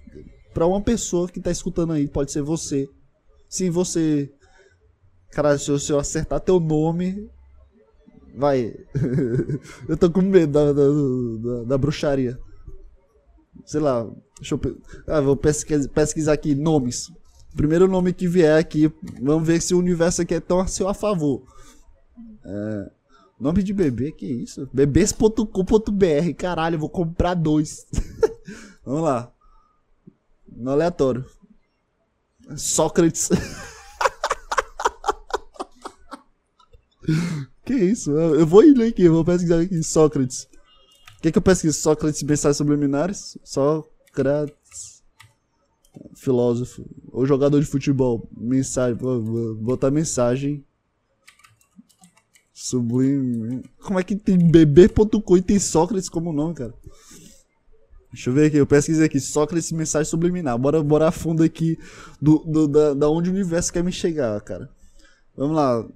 Pra uma pessoa que tá escutando aí. Pode ser você. Sim, você. Cara, se eu, se eu acertar teu nome. Vai. <laughs> eu tô com medo da, da, da, da bruxaria. Sei lá, deixa eu, ah, vou pesquisar, aqui nomes. Primeiro nome que vier aqui, vamos ver se o universo aqui é tão a seu a favor. É, nome de bebê, que isso? Bebês.com.br, caralho, vou comprar dois. <laughs> vamos lá. No aleatório. Sócrates. <laughs> que isso? Eu vou ir aqui, vou pesquisar aqui Sócrates. O que, que eu pesquiso? Sócrates, mensagens subliminares? Sócrates. Filósofo. Ou jogador de futebol. Mensagem. Vou botar mensagem. Sublime. Como é que tem bebê.com e tem Sócrates como nome, cara? Deixa eu ver aqui, eu pesquisei aqui, Sócrates mensagem subliminar. Bora, bora a fundo aqui do, do, da, da onde o universo quer me chegar, cara. Vamos lá.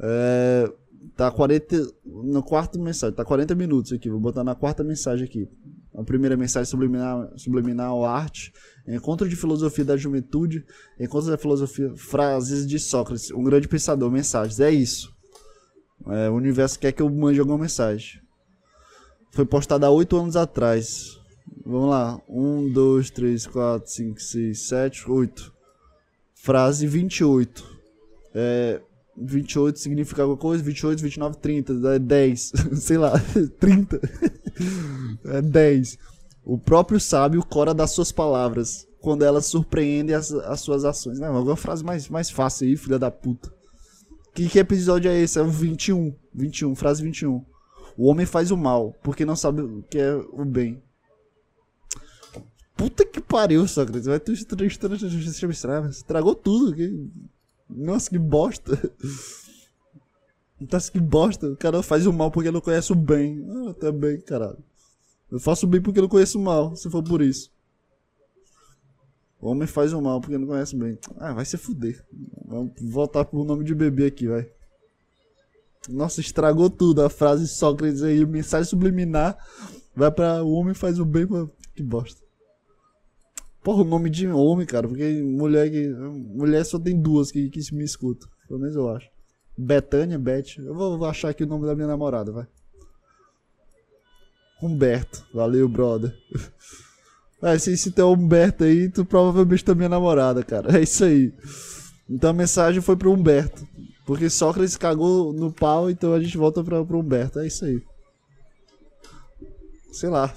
É, tá 40. No quarto mensagem, tá 40 minutos aqui. Vou botar na quarta mensagem aqui. A primeira mensagem subliminar, subliminar arte. Encontro de filosofia da juventude. Encontro da filosofia. Frases de Sócrates. Um grande pensador. Mensagens. É isso. É, o universo quer que eu mande alguma mensagem. Foi postado há 8 anos atrás. Vamos lá. 1, 2, 3, 4, 5, 6, 7, 8. Frase 28. É, 28 significa alguma coisa? 28, 29, 30. É 10. <laughs> Sei lá. <laughs> 30. é 10. O próprio sábio cora das suas palavras. Quando elas surpreendem as, as suas ações. Não, alguma frase mais, mais fácil aí, filha da puta. Que, que episódio é esse? É o 21. 21, frase 21. O homem faz o mal, porque não sabe o que é o bem. Puta que pariu, Sócrates. Vai tu estragou tudo. Nossa, que bosta. Nossa, que bosta. O cara faz o mal porque não conhece o bem. Ah, tá caralho. Eu faço o bem porque não conheço o mal, se for por isso. O homem faz o mal porque não conhece o bem. Ah, vai se fuder. Vamos voltar pro nome de bebê aqui, vai. Nossa, estragou tudo. A frase Sócrates aí, mensagem subliminar. Vai pra o homem faz o bem. Que bosta. Porra, o nome de homem, cara, porque mulher que. Mulher só tem duas que, que me escutam. Pelo menos eu acho. Betânia, Beth. Eu vou, vou achar aqui o nome da minha namorada, vai. Humberto. Valeu, brother. <laughs> É, se, se tem Humberto aí, tu provavelmente também é namorada, cara. <laughs> É isso aí. Então a mensagem foi pro Humberto. Porque Sócrates cagou no pau, então a gente volta pra, pro Humberto. É isso aí. Sei lá.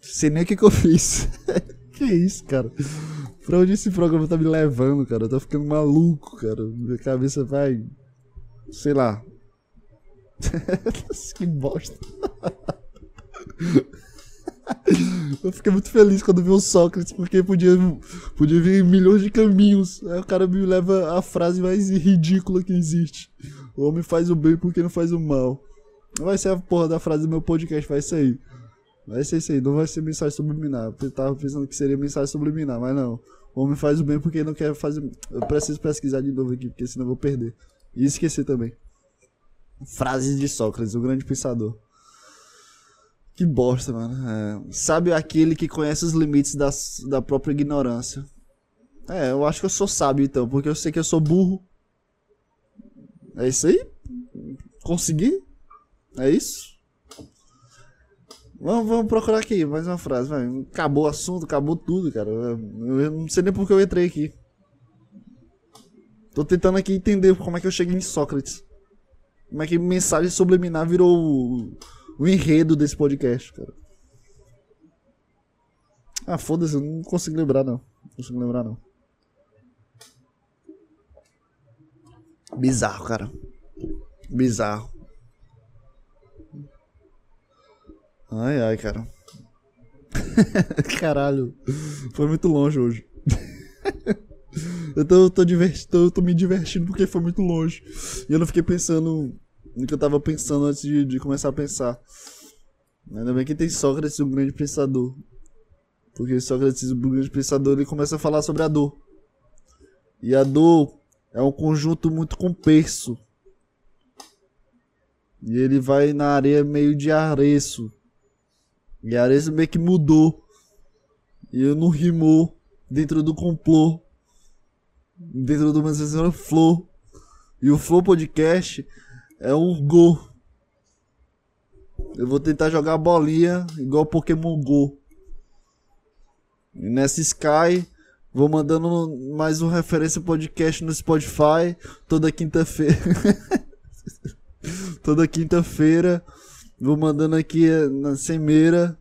Sei nem o que, que eu fiz. <laughs> que isso, cara? Pra onde esse programa tá me levando, cara? Eu tô ficando maluco, cara. Minha cabeça vai. Sei lá. <laughs> que bosta. Eu fiquei muito feliz quando vi o Sócrates, porque podia, podia vir milhões de caminhos. Aí o cara me leva a frase mais ridícula que existe. O homem faz o bem porque não faz o mal. Vai ser a porra da frase do meu podcast, vai aí. Vai ser isso aí, não vai ser mensagem subliminar. Eu tava pensando que seria mensagem subliminar, mas não. O homem faz o bem porque não quer fazer. Eu preciso pesquisar de novo aqui, porque senão eu vou perder. E esquecer também. Frases de Sócrates, o grande pensador. Que bosta, mano. É, sabe aquele que conhece os limites da, da própria ignorância. É, eu acho que eu sou sábio então, porque eu sei que eu sou burro. É isso aí? Consegui? É isso? Vamos, vamos procurar aqui mais uma frase. Vai. Acabou o assunto, acabou tudo, cara. Eu não sei nem por que eu entrei aqui. Tô tentando aqui entender como é que eu cheguei em Sócrates. Como é que mensagem subliminar virou o, o enredo desse podcast, cara. Ah, foda-se, eu não consigo lembrar não. Não consigo lembrar não. Bizarro, cara. Bizarro. Ai, ai, cara. <laughs> Caralho. Foi muito longe hoje. <laughs> eu tô, tô, tô, tô me divertindo porque foi muito longe. E eu não fiquei pensando no que eu tava pensando antes de, de começar a pensar. Ainda bem que tem Sócrates, um grande pensador. Porque Sócrates, um grande pensador, ele começa a falar sobre a dor. E a dor é um conjunto muito complexo. E ele vai na areia meio de areço. E a Arezzo meio que mudou. E eu não rimou dentro do complô. Dentro do meu Flow. E o Flow Podcast é um Go. Eu vou tentar jogar bolinha igual Pokémon Go. nessa Sky. Vou mandando mais um referência podcast no Spotify toda quinta-feira. <laughs> toda quinta-feira. Vou mandando aqui na Semeira.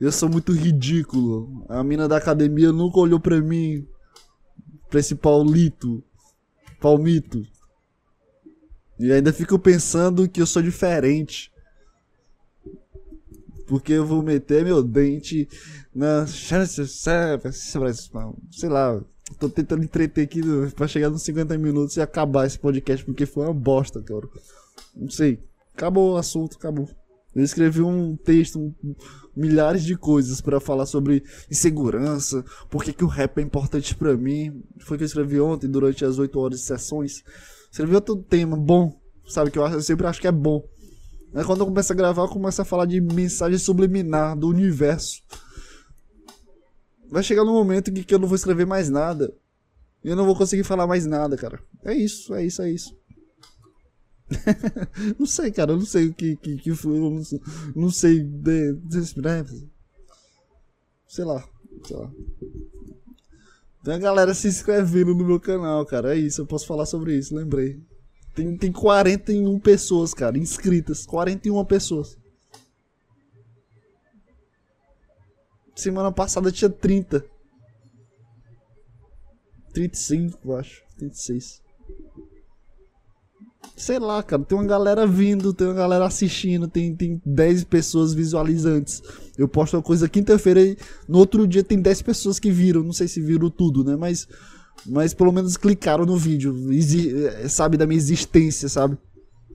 Eu sou muito ridículo. A mina da academia nunca olhou pra mim. Pra esse Paulito. Palmito. E ainda fico pensando que eu sou diferente. Porque eu vou meter meu dente na. Sei lá. Tô tentando entreter aqui pra chegar nos 50 minutos e acabar esse podcast, porque foi uma bosta, cara. Não sei. Acabou o assunto, acabou. Eu escrevi um texto, um, milhares de coisas para falar sobre insegurança, por que, que o rap é importante para mim. Foi o que eu escrevi ontem, durante as 8 horas de sessões. Escrevi outro tema bom, sabe? Que eu, eu sempre acho que é bom. Aí quando eu começo a gravar, eu começo a falar de mensagem subliminar do universo. Vai chegar no momento em que eu não vou escrever mais nada. E eu não vou conseguir falar mais nada, cara. É isso, é isso, é isso. <laughs> não sei, cara, eu não sei o que, que, que foi, eu não sei, não sei de, de, sei lá, sei lá. Tem a galera se inscrevendo no meu canal, cara, é isso, eu posso falar sobre isso, lembrei. Tem, tem 41 pessoas, cara, inscritas, 41 pessoas. Semana passada tinha 30. 35, eu acho, 36 sei lá, cara, tem uma galera vindo, tem uma galera assistindo, tem, tem 10 pessoas visualizantes. Eu posto uma coisa quinta-feira e no outro dia tem 10 pessoas que viram, não sei se viram tudo, né? Mas, mas pelo menos clicaram no vídeo, exi eh, sabe da minha existência, sabe?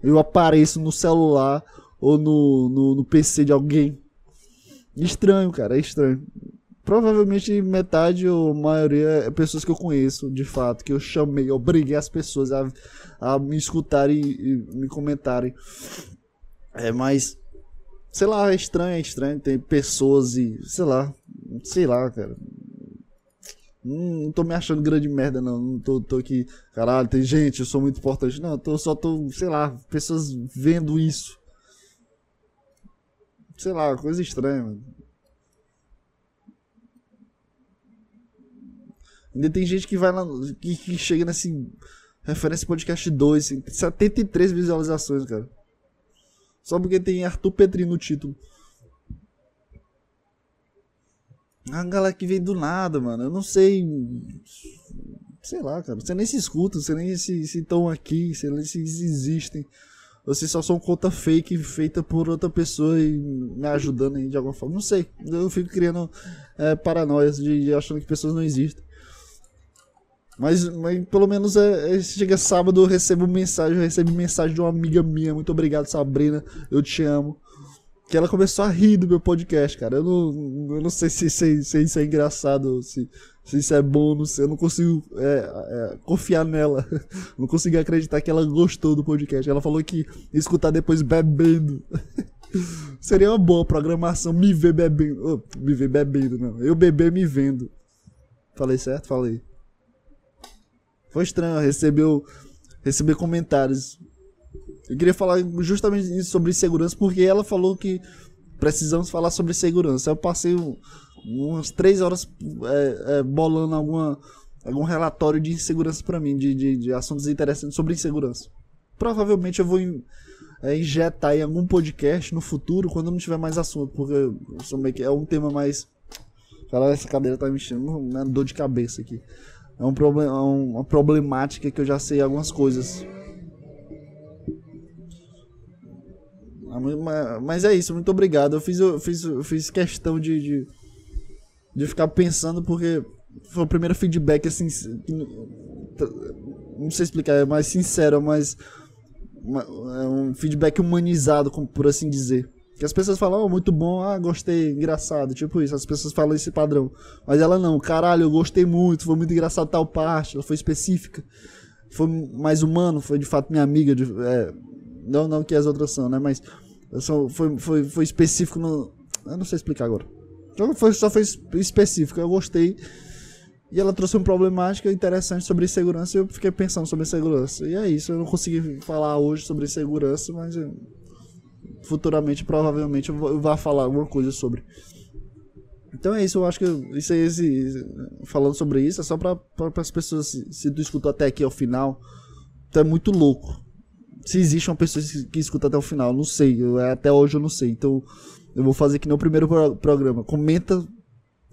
Eu apareço no celular ou no, no, no PC de alguém. Estranho, cara, é estranho. Provavelmente metade ou maioria é pessoas que eu conheço, de fato, que eu chamei, eu obriguei as pessoas a, a me escutarem e, me comentarem. É, mas, sei lá, é estranho, é estranho. Tem pessoas e, sei lá, sei lá, cara. Hum, não tô me achando grande merda, não. Não tô, tô aqui, caralho, tem gente, eu sou muito importante. Não, tô, só tô, sei lá, pessoas vendo isso. Sei lá, coisa estranha, mano. Ainda tem gente que vai lá, que, que chega nesse referência podcast 2, assim, 73 visualizações, cara. Só porque tem Arthur Petri no título. A galera que vem do nada, mano. Eu não sei. Sei lá, cara. Você nem se escuta, você nem se estão aqui, você nem se existem. Você só são conta fake feita por outra pessoa e me ajudando aí de alguma forma. Não sei. Eu fico criando é, paranoias de, de achando que pessoas não existem. Mas, mas pelo menos é, é, chega sábado eu recebo mensagem, eu recebi mensagem de uma amiga minha, muito obrigado Sabrina, eu te amo. Que ela começou a rir do meu podcast, cara. Eu não, eu não sei se, se, se isso é engraçado, se, se isso é bom, não sei. Eu não consigo é, é, confiar nela. <laughs> Não consigo acreditar que ela gostou do podcast. Ela falou que escutar depois bebendo. <laughs> Seria uma boa programação me ver bebendo. Oh, me ver bebendo, não. Eu beber me vendo. Falei certo? Falei. Foi estranho receber, receber comentários. Eu queria falar justamente sobre segurança, porque ela falou que precisamos falar sobre segurança. Eu passei umas três horas é, é, bolando alguma, algum relatório de insegurança para mim, de, de, de, assuntos interessantes sobre insegurança. Provavelmente eu vou é, injetar em algum podcast no futuro, quando não tiver mais assunto, porque é um tema mais. Cara, essa cadeira tá me enchendo, uma dor de cabeça aqui é um problema, é uma problemática que eu já sei algumas coisas. Ah, mas é isso, muito obrigado. Eu fiz, eu fiz, eu fiz questão de, de, de ficar pensando porque foi o primeiro feedback assim. Não sei explicar, é mais sincero, mas é um feedback humanizado, por assim dizer. Que as pessoas falam, oh, muito bom, ah, gostei, engraçado, tipo isso, as pessoas falam esse padrão. Mas ela não, caralho, eu gostei muito, foi muito engraçado tal parte, ela foi específica, foi mais humano, foi de fato minha amiga, de, é, não, não que as outras são, né, mas só, foi, foi, foi específico no... Eu não sei explicar agora. Só foi, só foi específico, eu gostei. E ela trouxe uma problemática interessante sobre segurança e eu fiquei pensando sobre segurança. E é isso, eu não consegui falar hoje sobre segurança, mas futuramente provavelmente eu vou falar alguma coisa sobre. Então é isso, eu acho que isso aí, esse, falando sobre isso, é só para as pessoas, se, se tu escutou até aqui ao final, tu é muito louco. Se existe uma pessoa que escuta até o final, não sei, eu, até hoje eu não sei. Então eu vou fazer que no primeiro pro, programa. Comenta.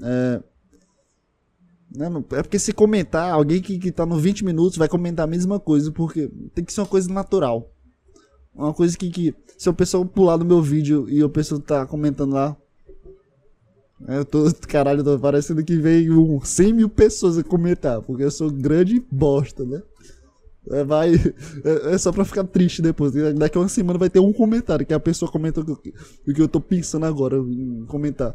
É, né, é porque se comentar, alguém que, que tá no 20 minutos vai comentar a mesma coisa, porque tem que ser uma coisa natural. Uma coisa que, que se o pessoal pular no meu vídeo e o pessoal tá comentando lá, eu tô, <laughs> caralho, tô parecendo que veio 100 mil pessoas a comentar, porque eu sou grande bosta, né? É, vai, <laughs> é, é, só pra ficar triste depois. Daqui a uma semana vai ter um comentário que a pessoa comenta o que, o que eu tô pensando agora em comentar.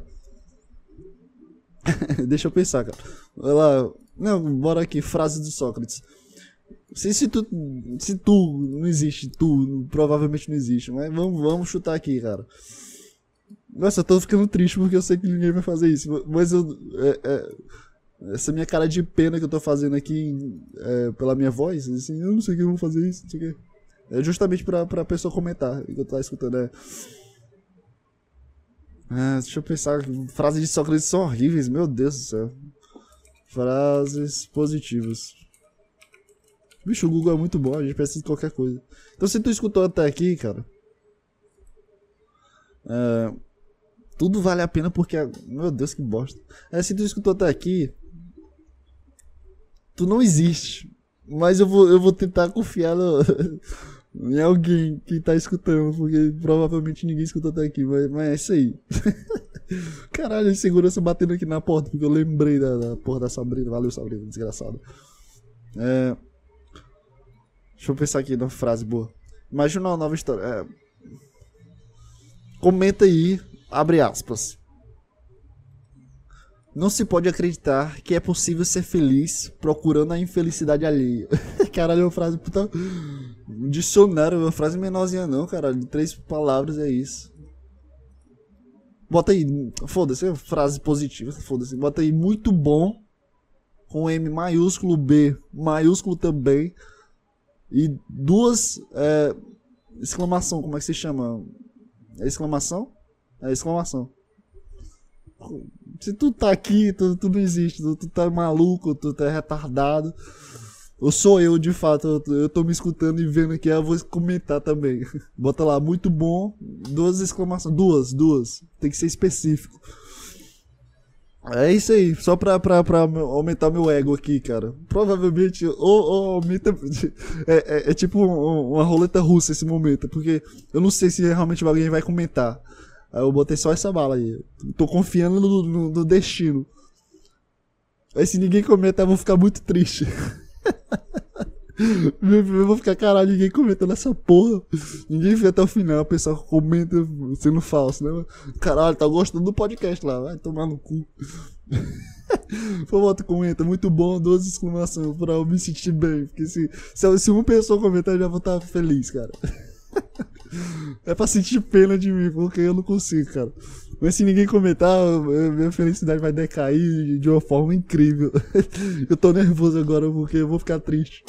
<laughs> Deixa eu pensar, cara. Ela, não, bora aqui, frase de Sócrates. Se, se, tu, se tu não existe, tu provavelmente não existe, mas vamos, vamos chutar aqui, cara. Nossa, eu tô ficando triste porque eu sei que ninguém vai fazer isso. Mas eu. É, é, essa minha cara de pena que eu tô fazendo aqui é, pela minha voz, assim, eu não sei o que eu vou fazer isso, não sei o que. É justamente pra, pra pessoa comentar que eu tô escutando. É. Ah, deixa eu pensar. Frases de Sócrates são horríveis, meu Deus do céu. Frases positivas. Bicho, o Google é muito bom, a gente precisa de qualquer coisa. Então se tu escutou até aqui, cara. É, tudo vale a pena porque. Meu Deus, que bosta. É, se tu escutou até aqui. Tu não existe. Mas eu vou, eu vou tentar confiar no, <laughs> em alguém que tá escutando, porque provavelmente ninguém escutou até aqui, mas, mas é isso aí. <laughs> Caralho, segurança batendo aqui na porta, porque eu lembrei da, da porra da Sabrina. Valeu, Sabrina, desgraçado. É. Deixa eu pensar aqui numa frase boa. Imagina uma nova história. É... Comenta aí Abre aspas. Não se pode acreditar que é possível ser feliz procurando a infelicidade alheia. <laughs> Caralho, é uma frase puta. Dicionário, uma frase menorzinha não, caralho. De três palavras é isso. Bota aí, foda-se, frase positiva, foda-se. Bota aí muito bom. Com M maiúsculo, B maiúsculo também. E duas. É, exclamação, como é que se chama? É exclamação? É exclamação. Se tu tá aqui, tu, tu não existe, tu, tu tá maluco, tu tá retardado. Ou sou eu de fato, eu, eu tô me escutando e vendo aqui, eu vou comentar também. <laughs> Bota lá, muito bom, duas exclamações, duas, duas, tem que ser específico. É isso aí, só pra, pra, pra aumentar meu ego aqui, cara. Provavelmente, ou, ou aumenta. <laughs> É, é, é tipo uma roleta russa esse momento, porque eu não sei se realmente alguém vai comentar. Aí eu botei só essa bala aí. Tô confiando no, no, no destino. Aí se ninguém comentar, eu vou ficar muito triste. <laughs> eu vou ficar, caralho, ninguém comenta nessa porra. Ninguém vê até o final, o pessoal comenta sendo falso, né? Caralho, tá gostando do podcast lá, vai tomar no cu. <laughs> Por volta, comenta, muito bom, duas exclamações pra eu me sentir bem. Porque se, se, se uma pessoa comentar, eu já vou estar feliz, cara. <laughs> É pra sentir pena de mim, porque eu não consigo, cara. Mas se ninguém comentar, minha felicidade vai decair de uma forma incrível. <laughs> eu tô nervoso agora porque eu vou ficar triste.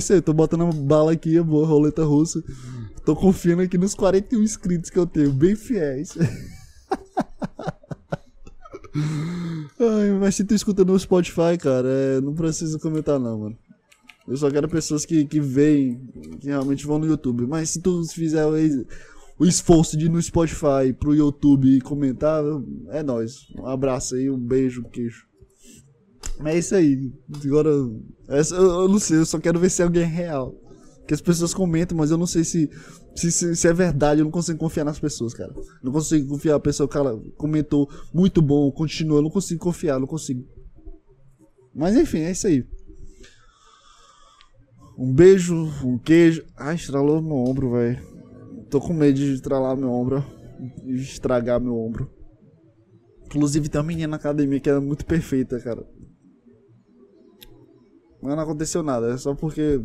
Sei, tô botando bala aqui, boa roleta russa. Tô confiando aqui nos 41 inscritos que eu tenho, bem fiéis. <laughs> Ai, mas se tu escuta no Spotify, cara, é, não precisa comentar não, mano. Eu só quero pessoas que, que veem, que realmente vão no YouTube. Mas se tu fizer o, o esforço de ir no Spotify pro YouTube e comentar, é nóis. Um abraço aí, um beijo, queijo. Mas é isso aí. Agora, essa, eu, eu, não sei, eu só quero ver se é alguém real. Que as pessoas comentam, mas eu não sei se, se, se, se é verdade. Eu não consigo confiar nas pessoas, cara. Não consigo confiar. A pessoa, cara, comentou muito bom, continua. Eu não consigo confiar, não consigo. Mas enfim, é isso aí. Um beijo, um queijo. Ai, estralou meu ombro, velho. Tô com medo de estralar meu ombro. De estragar meu ombro. Inclusive tem uma menina na academia que é muito perfeita, cara. Mas não aconteceu nada, é só porque.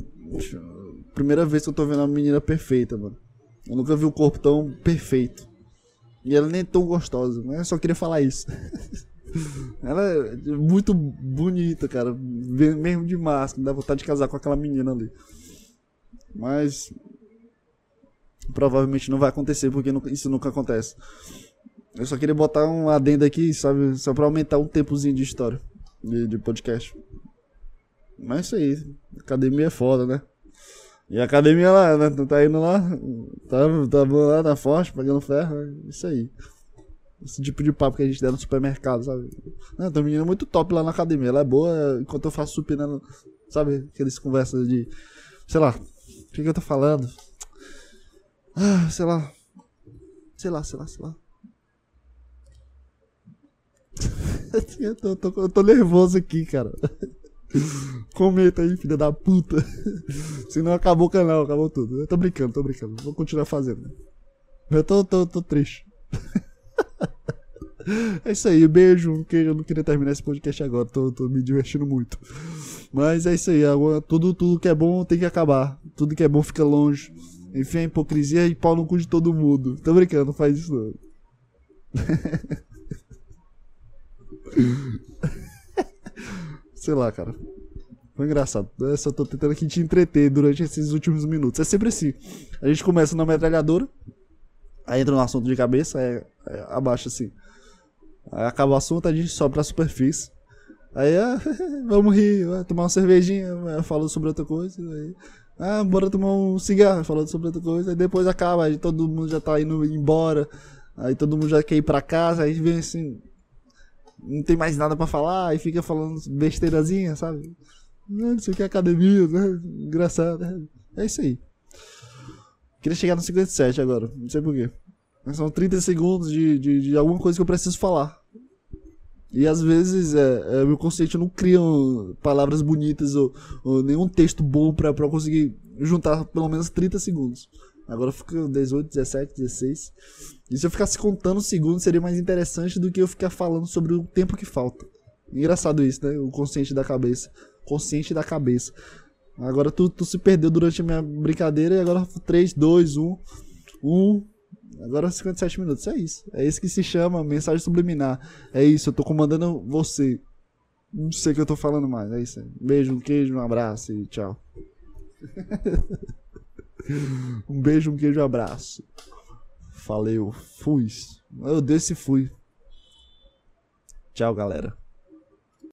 Primeira vez que eu tô vendo uma menina perfeita, mano. Eu nunca vi um corpo tão perfeito. E ela nem é tão gostosa, mas eu só queria falar isso. <laughs> Ela é muito bonita, cara. Mesmo de máscara. Dá vontade de casar com aquela menina ali. Mas. Provavelmente não vai acontecer, porque isso nunca acontece. Eu só queria botar um adendo aqui, sabe? Só pra aumentar um tempozinho de história de, de podcast. Mas isso aí. Academia é foda, né? E a academia lá, né? Tá indo lá, tá, tá lá, tá forte, pagando ferro. É isso aí. Esse tipo de papo que a gente der no supermercado, sabe? Não, tem uma menina muito top lá na academia. Ela é boa enquanto eu faço supina, né? sabe? Aqueles conversas de. Sei lá. O que, que eu tô falando? Ah, sei lá. Sei lá, sei lá, sei lá. <laughs> eu, tô, tô, eu tô nervoso aqui, cara. Comenta aí, filha da puta. Senão acabou o canal, acabou tudo. Eu tô brincando, tô brincando. Vou continuar fazendo. Eu tô, tô, tô triste. <laughs> É isso aí, beijo. Eu não queria terminar esse podcast agora, tô, tô me divertindo muito. Mas é isso aí, tudo, tudo que é bom tem que acabar. Tudo que é bom fica longe. Enfim, a hipocrisia e pau no cu de todo mundo. Tô brincando, não faz isso não. <laughs> Sei lá, cara. Foi engraçado. Eu só tô tentando aqui te entreter durante esses últimos minutos. É sempre assim. A gente começa na metralhadora, aí entra no assunto de cabeça, aí, aí abaixa assim. Aí acaba o assunto, a gente sobe pra superfície. Aí, ah, <laughs> vamos rir, tomar uma cervejinha, falando sobre outra coisa. Aí, ah, bora tomar um cigarro, falando sobre outra coisa. Aí depois acaba, aí todo mundo já tá indo embora. Aí todo mundo já quer ir pra casa, aí vem assim. Não tem mais nada pra falar, aí fica falando besteirazinha, sabe? Não sei o que é academia, né? Engraçado. Né? É isso aí. Queria chegar no 57 agora, não sei porquê. São 30 segundos de, de, de alguma coisa que eu preciso falar. E às vezes é, é, meu consciente não cria palavras bonitas ou, ou nenhum texto bom pra, pra conseguir juntar pelo menos 30 segundos. Agora fica 18, 17, 16. E se eu ficasse contando segundos seria mais interessante do que eu ficar falando sobre o tempo que falta. Engraçado isso, né? O consciente da cabeça. Consciente da cabeça. Agora tu, tu se perdeu durante a minha brincadeira e agora 3, 2, 1. 1, Agora 57 minutos, é isso. É isso que se chama mensagem subliminar. É isso, eu tô comandando você. Não sei o que eu tô falando mais, é isso. beijo, um queijo, um abraço e tchau. <laughs> um beijo, um queijo, um abraço. Valeu, fui. Eu desse fui. Tchau, galera.